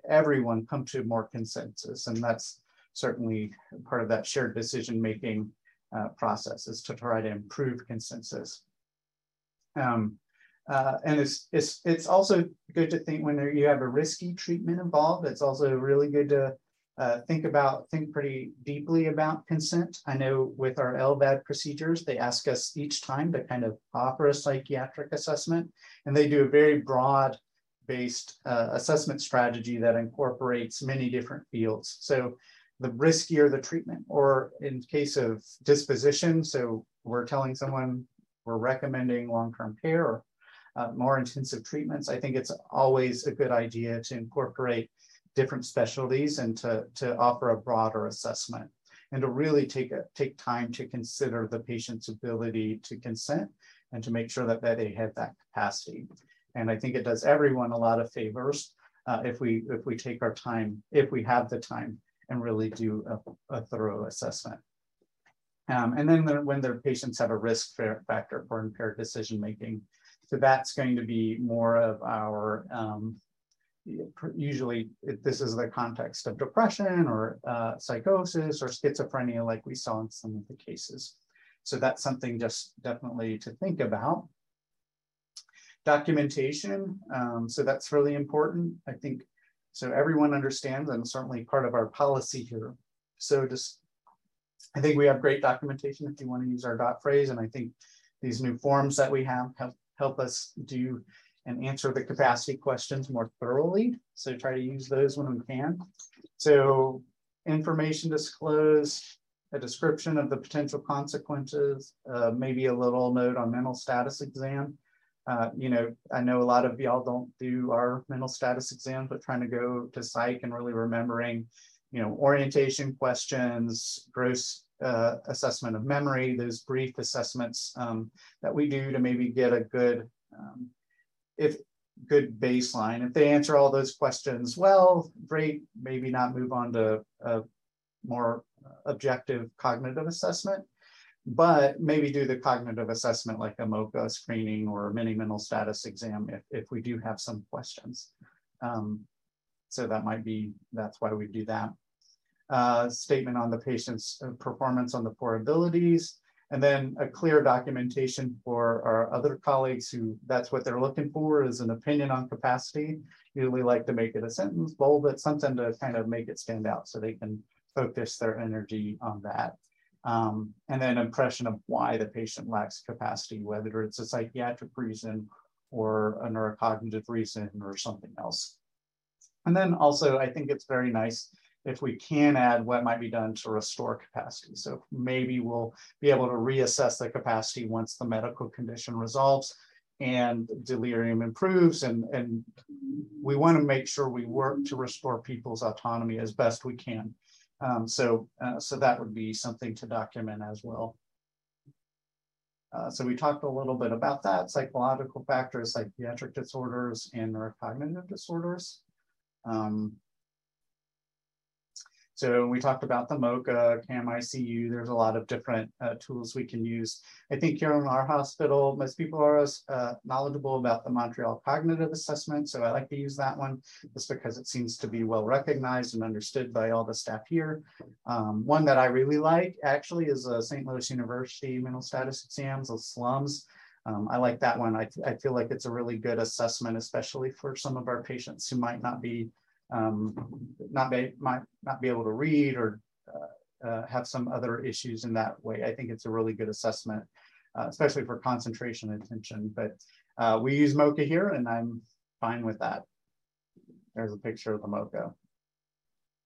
everyone come to more consensus. And that's certainly part of that shared decision making uh, process is to try to improve consensus. Um, uh, and it's, it's, it's also good to think when you have a risky treatment involved, it's also really good to uh, think about, think pretty deeply about consent. I know with our LVAD procedures, they ask us each time to kind of offer a psychiatric assessment, and they do a very broad based uh, assessment strategy that incorporates many different fields. So the riskier the treatment, or in case of disposition, so we're telling someone we're recommending long-term care or uh, more intensive treatments, I think it's always a good idea to incorporate different specialties and to, to offer a broader assessment and to really take a, take time to consider the patient's ability to consent and to make sure that, that they have that capacity. And I think it does everyone a lot of favors uh, if we if we take our time, if we have the time and really do a, a thorough assessment. Um, and then the, when their patients have a risk factor for impaired decision making, so that's going to be more of our um, usually this is the context of depression or uh, psychosis or schizophrenia like we saw in some of the cases. So that's something just definitely to think about. Documentation, um, so that's really important. I think so everyone understands and certainly part of our policy here. So just, I think we have great documentation if you want to use our dot phrase. And I think these new forms that we have help, help us do and answer the capacity questions more thoroughly. So try to use those when we can. So information disclosed, a description of the potential consequences, uh, maybe a little note on mental status exam. Uh, you know, I know a lot of y'all don't do our mental status exam, but trying to go to psych and really remembering, you know, orientation questions, gross uh, assessment of memory, those brief assessments um, that we do to maybe get a good, um, if good baseline. If they answer all those questions well, great, maybe not move on to a more objective cognitive assessment but maybe do the cognitive assessment like a MoCA screening or a mini mental status exam if, if we do have some questions. Um, so that might be, that's why we do that. Uh, statement on the patient's uh, performance on the four abilities, and then a clear documentation for our other colleagues who that's what they're looking for is an opinion on capacity. Usually like to make it a sentence, bold it, something to kind of make it stand out so they can focus their energy on that um, and then impression of why the patient lacks capacity, whether it's a psychiatric reason or a neurocognitive reason or something else. And then also, I think it's very nice if we can add what might be done to restore capacity. So maybe we'll be able to reassess the capacity once the medical condition resolves and delirium improves. And, and we want to make sure we work to restore people's autonomy as best we can. Um, so, uh, so that would be something to document as well. Uh, so we talked a little bit about that, psychological factors, psychiatric disorders, and neurocognitive disorders. Um, So we talked about the MOCA, CAM ICU. There's a lot of different uh, tools we can use. I think here in our hospital, most people are uh, knowledgeable about the Montreal Cognitive Assessment. So I like to use that one just because it seems to be well recognized and understood by all the staff here. Um, one that I really like actually is a St. Louis University mental status exams, of SLUMS. Um, I like that one. I, I feel like it's a really good assessment, especially for some of our patients who might not be um, not be might not be able to read or uh, uh, have some other issues in that way. I think it's a really good assessment, uh, especially for concentration and attention. But uh, we use MOCA here, and I'm fine with that. There's a picture of the MOCA.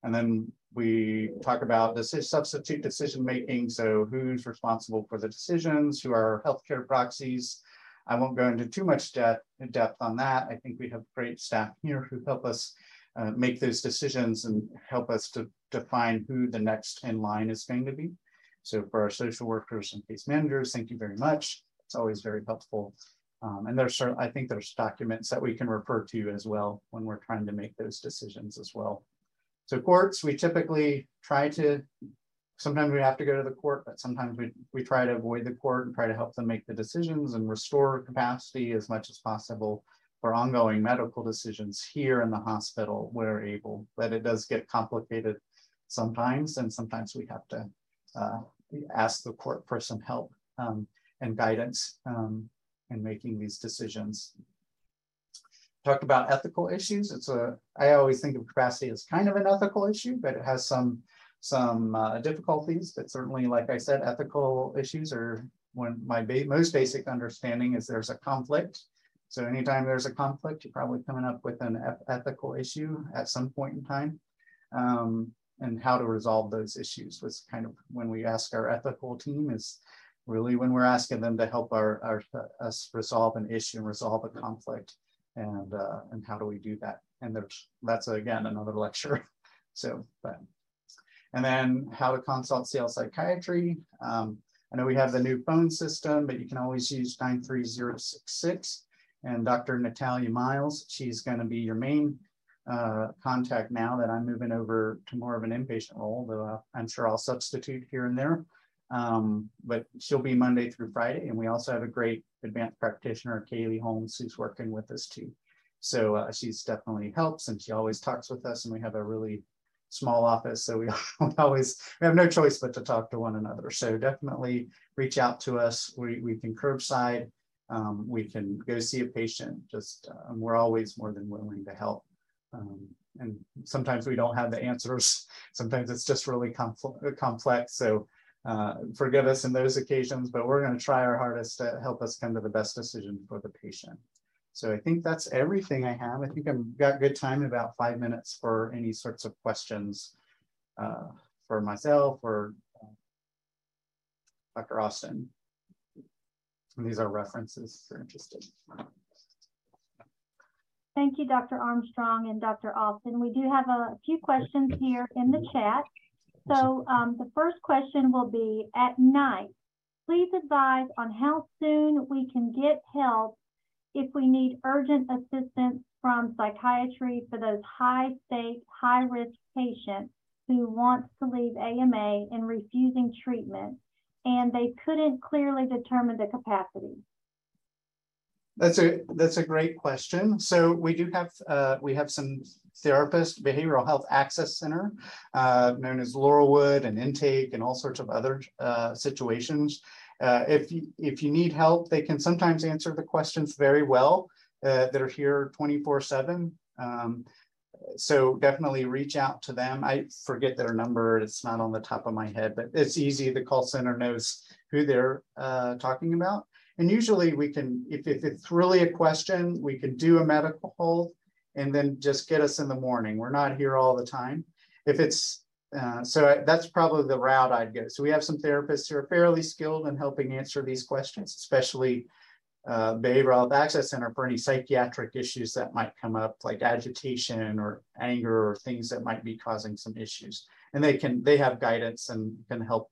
And then we talk about the substitute decision making. So who's responsible for the decisions, who are healthcare proxies. I won't go into too much depth, depth on that. I think we have great staff here who help us uh, make those decisions and help us to define who the next in line is going to be. So for our social workers and case managers, thank you very much. It's always very helpful. Um, and there's, I think there's documents that we can refer to as well when we're trying to make those decisions as well. So courts, we typically try to, sometimes we have to go to the court, but sometimes we, we try to avoid the court and try to help them make the decisions and restore capacity as much as possible for ongoing medical decisions here in the hospital where able, but it does get complicated sometimes, and sometimes we have to uh, ask the court for some help um, and guidance um, in making these decisions. Talked about ethical issues. It's a I always think of capacity as kind of an ethical issue, but it has some some uh, difficulties. But certainly, like I said, ethical issues are when my ba most basic understanding is there's a conflict so anytime there's a conflict, you're probably coming up with an ethical issue at some point in time. Um, and how to resolve those issues was kind of when we ask our ethical team is really when we're asking them to help our, our us resolve an issue and resolve a conflict. And uh, and how do we do that? And there's that's again another lecture. <laughs> So but and then how to consult CL psychiatry. Um, I know we have the new phone system but you can always use 93066 and Dr. Natalia Miles. She's going to be your main uh, contact now that I'm moving over to more of an inpatient role, though I'm sure I'll substitute here and there. Um, but she'll be Monday through Friday. And we also have a great advanced practitioner, Kaylee Holmes, who's working with us too. So uh, she's definitely helps and she always talks with us and we have a really small office. So we <laughs> always, we have no choice but to talk to one another. So definitely reach out to us. We, we can curbside um, we can go see a patient. Just uh, we're always more than willing to help. Um, and sometimes we don't have the answers. <laughs> Sometimes it's just really complex. So uh, forgive us in those occasions, but we're going to try our hardest to help us come to the best decision for the patient. So I think that's everything I have. I think I've got good time, about five minutes for any sorts of questions uh, for myself or uh, Dr. Austin. And these are references if you're interested. Thank you, Dr. Armstrong and Dr. Austin. We do have a few questions here in the chat. So um, the first question will be, at night, please advise on how soon we can get help if we need urgent assistance from psychiatry for those high stake, high risk patients who want to leave AMA and refusing treatment and they couldn't clearly determine the capacity? That's a that's a great question. So we do have uh, we have some therapist behavioral health access center uh, known as Laurelwood and intake and all sorts of other uh, situations. Uh, if you, if you need help, they can sometimes answer the questions very well. Uh, that are here 24 seven. So definitely reach out to them. I forget their number. It's not on the top of my head, but it's easy. The call center knows who they're uh, talking about. And usually we can, if, if it's really a question, we can do a medical hold and then just get us in the morning. We're not here all the time. If it's, uh, so that's probably the route I'd go. So we have some therapists who are fairly skilled in helping answer these questions, especially uh, behavioral health access center for any psychiatric issues that might come up like agitation or anger or things that might be causing some issues. And they can they have guidance and can help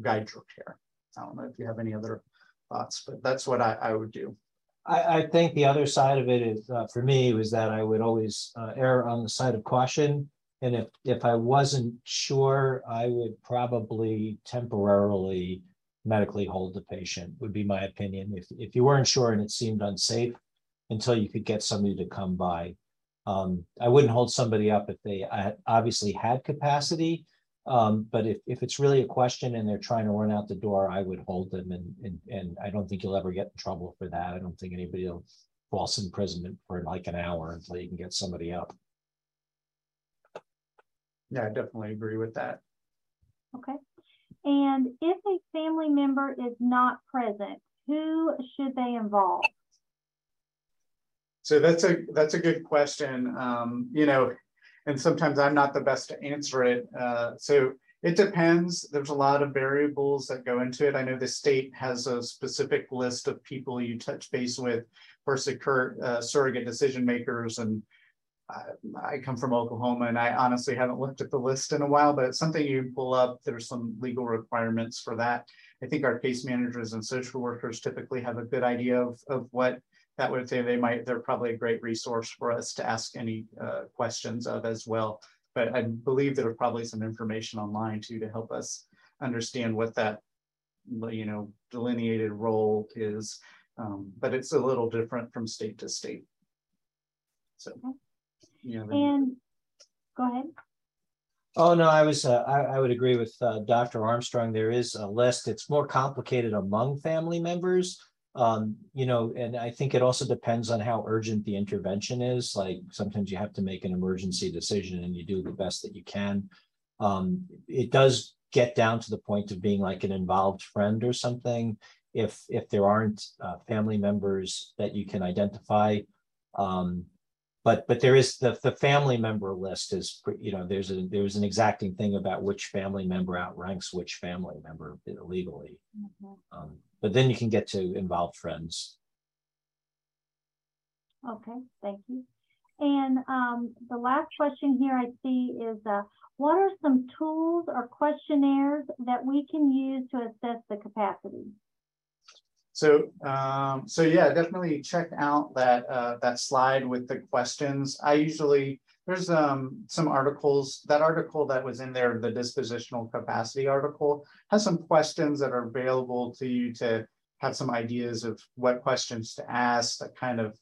guide your care. I don't know if you have any other thoughts but that's what i, I would do. I, I think the other side of it is uh, for me was that i would always uh, err on the side of caution. And if, if I wasn't sure, I would probably temporarily medically hold the patient, would be my opinion. If, if you weren't sure and it seemed unsafe until you could get somebody to come by. Um, I wouldn't hold somebody up if they obviously had capacity. Um, but if, if it's really a question and they're trying to run out the door, I would hold them and, and, and I don't think you'll ever get in trouble for that. I don't think anybody will false imprisonment for like an hour until you can get somebody up. Yeah, I definitely agree with that. Okay. And if a family member is not present, who should they involve? So that's a that's a good question. Um, you know, and sometimes I'm not the best to answer it. Uh, so it depends. There's a lot of variables that go into it. I know the state has a specific list of people you touch base with for secure, uh, surrogate decision makers. And I, come from Oklahoma and I honestly haven't looked at the list in a while, but it's something you pull up. There's some legal requirements for that. I think our case managers and social workers typically have a good idea of, of what that would say they might, they're probably a great resource for us to ask any uh, questions of as well. But I believe there's probably some information online too to help us understand what that, you know, delineated role is. Um, but it's a little different from state to state. So, yeah. And go ahead. Oh no, I was uh, I, I, would agree with uh, Dr. Armstrong. There is a list. It's more complicated among family members, um, you know, and I think it also depends on how urgent the intervention is. Like sometimes you have to make an emergency decision and you do the best that you can. Um, it does get down to the point of being like an involved friend or something. If if there aren't uh, family members that you can identify, um, but but there is the the family member list is you know there's a there's an exacting thing about which family member outranks which family member legally. Mm-hmm. Um, but then you can get to involve friends. Okay, thank you. And um, the last question here I see is, uh, what are some tools or questionnaires that we can use to assess the capacity? So, um, so yeah, definitely check out that uh, that slide with the questions. I usually there's um, some articles. That article that was in there, the dispositional capacity article, has some questions that are available to you to have some ideas of what questions to ask that kind of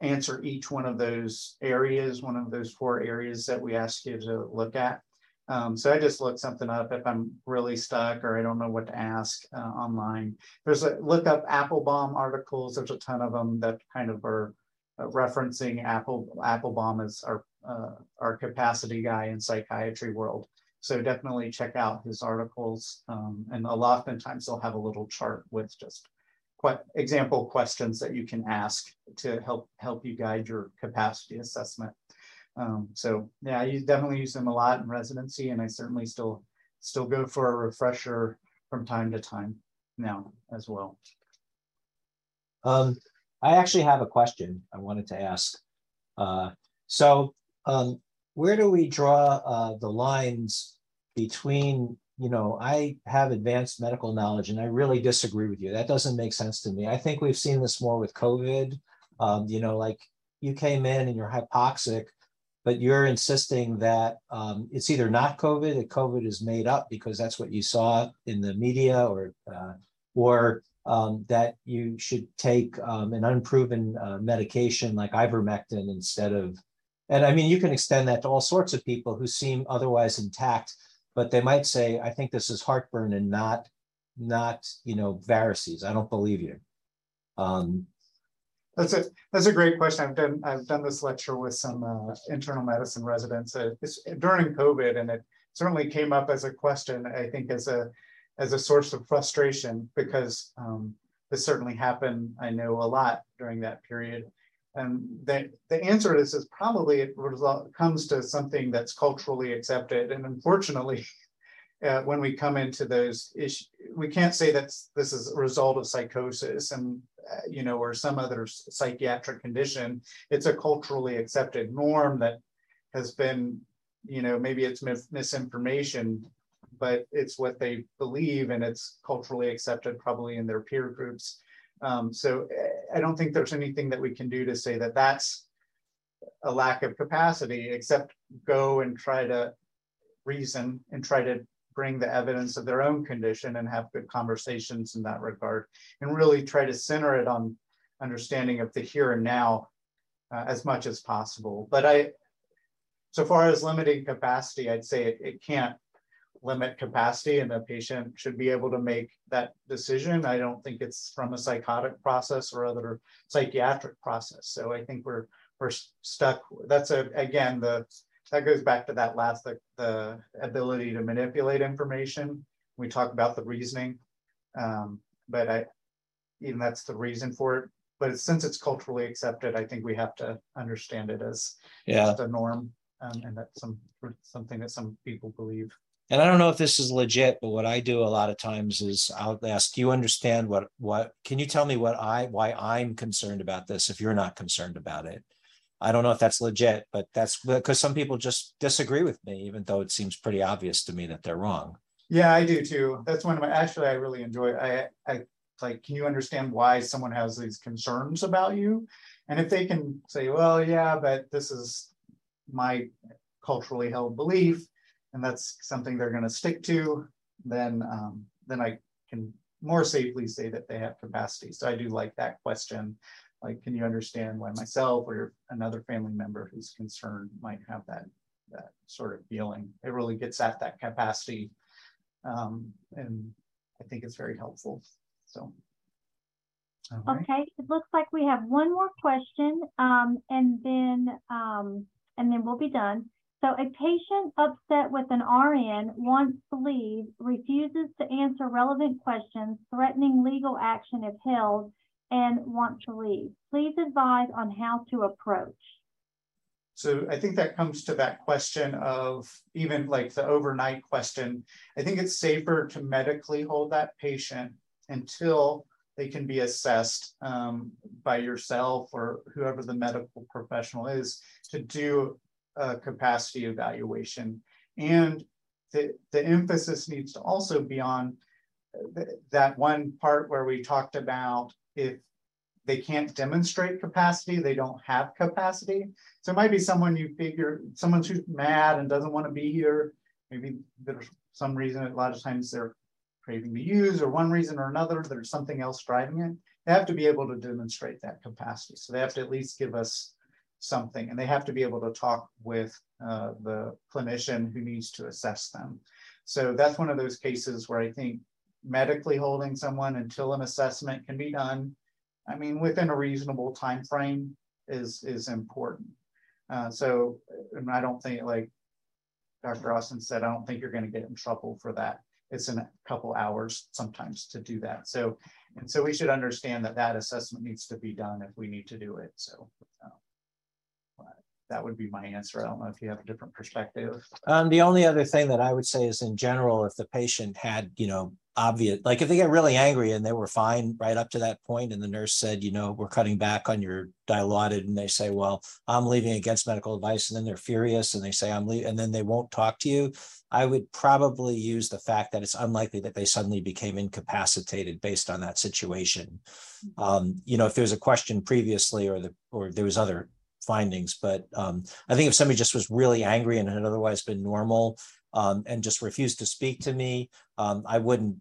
answer each one of those areas, one of those four areas that we ask you to look at. Um, so I just look something up if I'm really stuck or I don't know what to ask uh, online. There's a look up Appelbaum articles. There's a ton of them that kind of are uh, referencing Apple Appelbaum as our uh, our capacity guy in psychiatry world. So definitely check out his articles. Um, and a lot of times they'll have a little chart with just quite example questions that you can ask to help help you guide your capacity assessment. Um, so yeah, I definitely use them a lot in residency, and I certainly still still go for a refresher from time to time now as well. Um, I actually have a question I wanted to ask. Uh, so, um, where do we draw uh, the lines between, you know, I have advanced medical knowledge and I really disagree with you. That doesn't make sense to me. I think we've seen this more with COVID. Um, you know, like you came in and you're hypoxic, but you're insisting that um, it's either not COVID, that COVID is made up because that's what you saw in the media, or uh, or um, that you should take um, an unproven uh, medication like ivermectin instead of, and I mean, you can extend that to all sorts of people who seem otherwise intact, but they might say, I think this is heartburn and not, not, you know, varices. I don't believe you. Um, that's a that's a great question. I've done I've done this lecture with some uh, internal medicine residents uh, during COVID, and it certainly came up as a question. I think as a as a source of frustration because um, this certainly happened, I know a lot during that period. And the, the answer this is probably it result, comes to something that's culturally accepted. And unfortunately, <laughs> uh, when we come into those issues, we can't say that this is a result of psychosis and, you know, or some other psychiatric condition. It's a culturally accepted norm that has been, you know, maybe it's misinformation but it's what they believe and it's culturally accepted probably in their peer groups. Um, so I don't think there's anything that we can do to say that that's a lack of capacity, except go and try to reason and try to bring the evidence of their own condition and have good conversations in that regard and really try to center it on understanding of the here and now uh, as much as possible. But I, so far as limiting capacity, I'd say it, it can't limit capacity and the patient should be able to make that decision. I don't think it's from a psychotic process or other psychiatric process. So I think we're we're stuck. That's a again the that goes back to that last the, the ability to manipulate information. We talk about the reasoning, um, but I even that's the reason for it. But since it's culturally accepted, I think we have to understand it as yeah the norm, um, and that's some something that some people believe and I don't know if this is legit, but what I do a lot of times is I'll ask, do you understand what what can you tell me what I why I'm concerned about this if you're not concerned about it? I don't know if that's legit, but that's because some people just disagree with me, even though it seems pretty obvious to me that they're wrong. Yeah, I do too. That's one of my actually I really enjoy. I I like, can you understand why someone has these concerns about you? And if they can say, well, yeah, but this is my culturally held belief, and that's something they're going to stick to, then um, then I can more safely say that they have capacity. So I do like that question. Like, can you understand why myself or another family member who's concerned might have that that sort of feeling? It really gets at that capacity, um, and I think it's very helpful. So. Right. Okay, it looks like we have one more question, um, and then um, and then we'll be done. So a patient upset with an RN wants to leave, refuses to answer relevant questions, threatening legal action if held, and want to leave. Please advise on how to approach. So I think that comes to that question of even like the overnight question. I think it's safer to medically hold that patient until they can be assessed um, by yourself or whoever the medical professional is to do a capacity evaluation. And the, the emphasis needs to also be on th that one part where we talked about if they can't demonstrate capacity, they don't have capacity. So it might be someone you figure, someone who's mad and doesn't want to be here. Maybe there's some reason, a lot of times they're craving to use or one reason or another, there's something else driving it. They have to be able to demonstrate that capacity. So they have to at least give us something and they have to be able to talk with uh, the clinician who needs to assess them. So that's one of those cases where I think medically holding someone until an assessment can be done, I mean, within a reasonable time frame is, is important. Uh, so and I don't think like Dr. Austin said, I don't think you're going to get in trouble for that. It's in a couple hours sometimes to do that. So, and so we should understand that that assessment needs to be done if we need to do it. So, uh, that would be my answer. I don't know if you have a different perspective. Um, the only other thing that I would say is in general, if the patient had, you know, obvious, like if they get really angry and they were fine right up to that point, and the nurse said, you know, we're cutting back on your dilaudid, and they say, well, I'm leaving against medical advice, and then they're furious and they say, I'm leaving, and then they won't talk to you. I would probably use the fact that it's unlikely that they suddenly became incapacitated based on that situation. Mm-hmm. Um, you know, if there's a question previously or the or there was other findings. But um, I think if somebody just was really angry and had otherwise been normal um, and just refused to speak to me, um, I wouldn't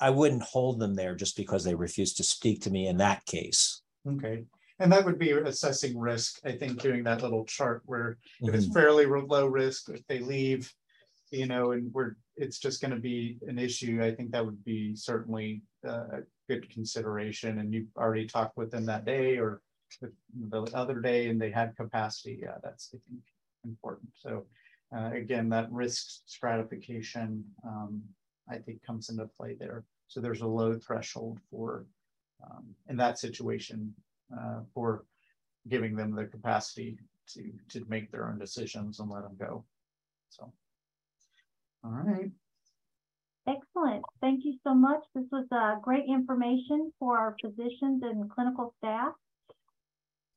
I wouldn't hold them there just because they refused to speak to me in that case. Okay. And that would be assessing risk, I think, doing that little chart where mm-hmm. if it's mm-hmm. fairly low risk, if they leave, you know, and we're it's just going to be an issue. I think that would be certainly uh, a good consideration. And you've already talked with them that day or the other day and they had capacity. Yeah, that's I think important. So uh, again, that risk stratification, um, I think comes into play there. So there's a low threshold for, um, in that situation, uh, for giving them the capacity to, to make their own decisions and let them go. So, all right. Excellent. Thank you so much. This was uh, great information for our physicians and clinical staff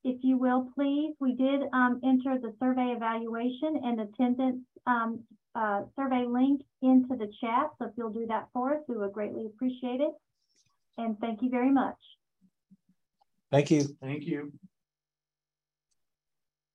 if you will, please. We did um, enter the survey evaluation and attendance um, uh, survey link into the chat. So if you'll do that for us, we would greatly appreciate it. And thank you very much. Thank you. Thank you.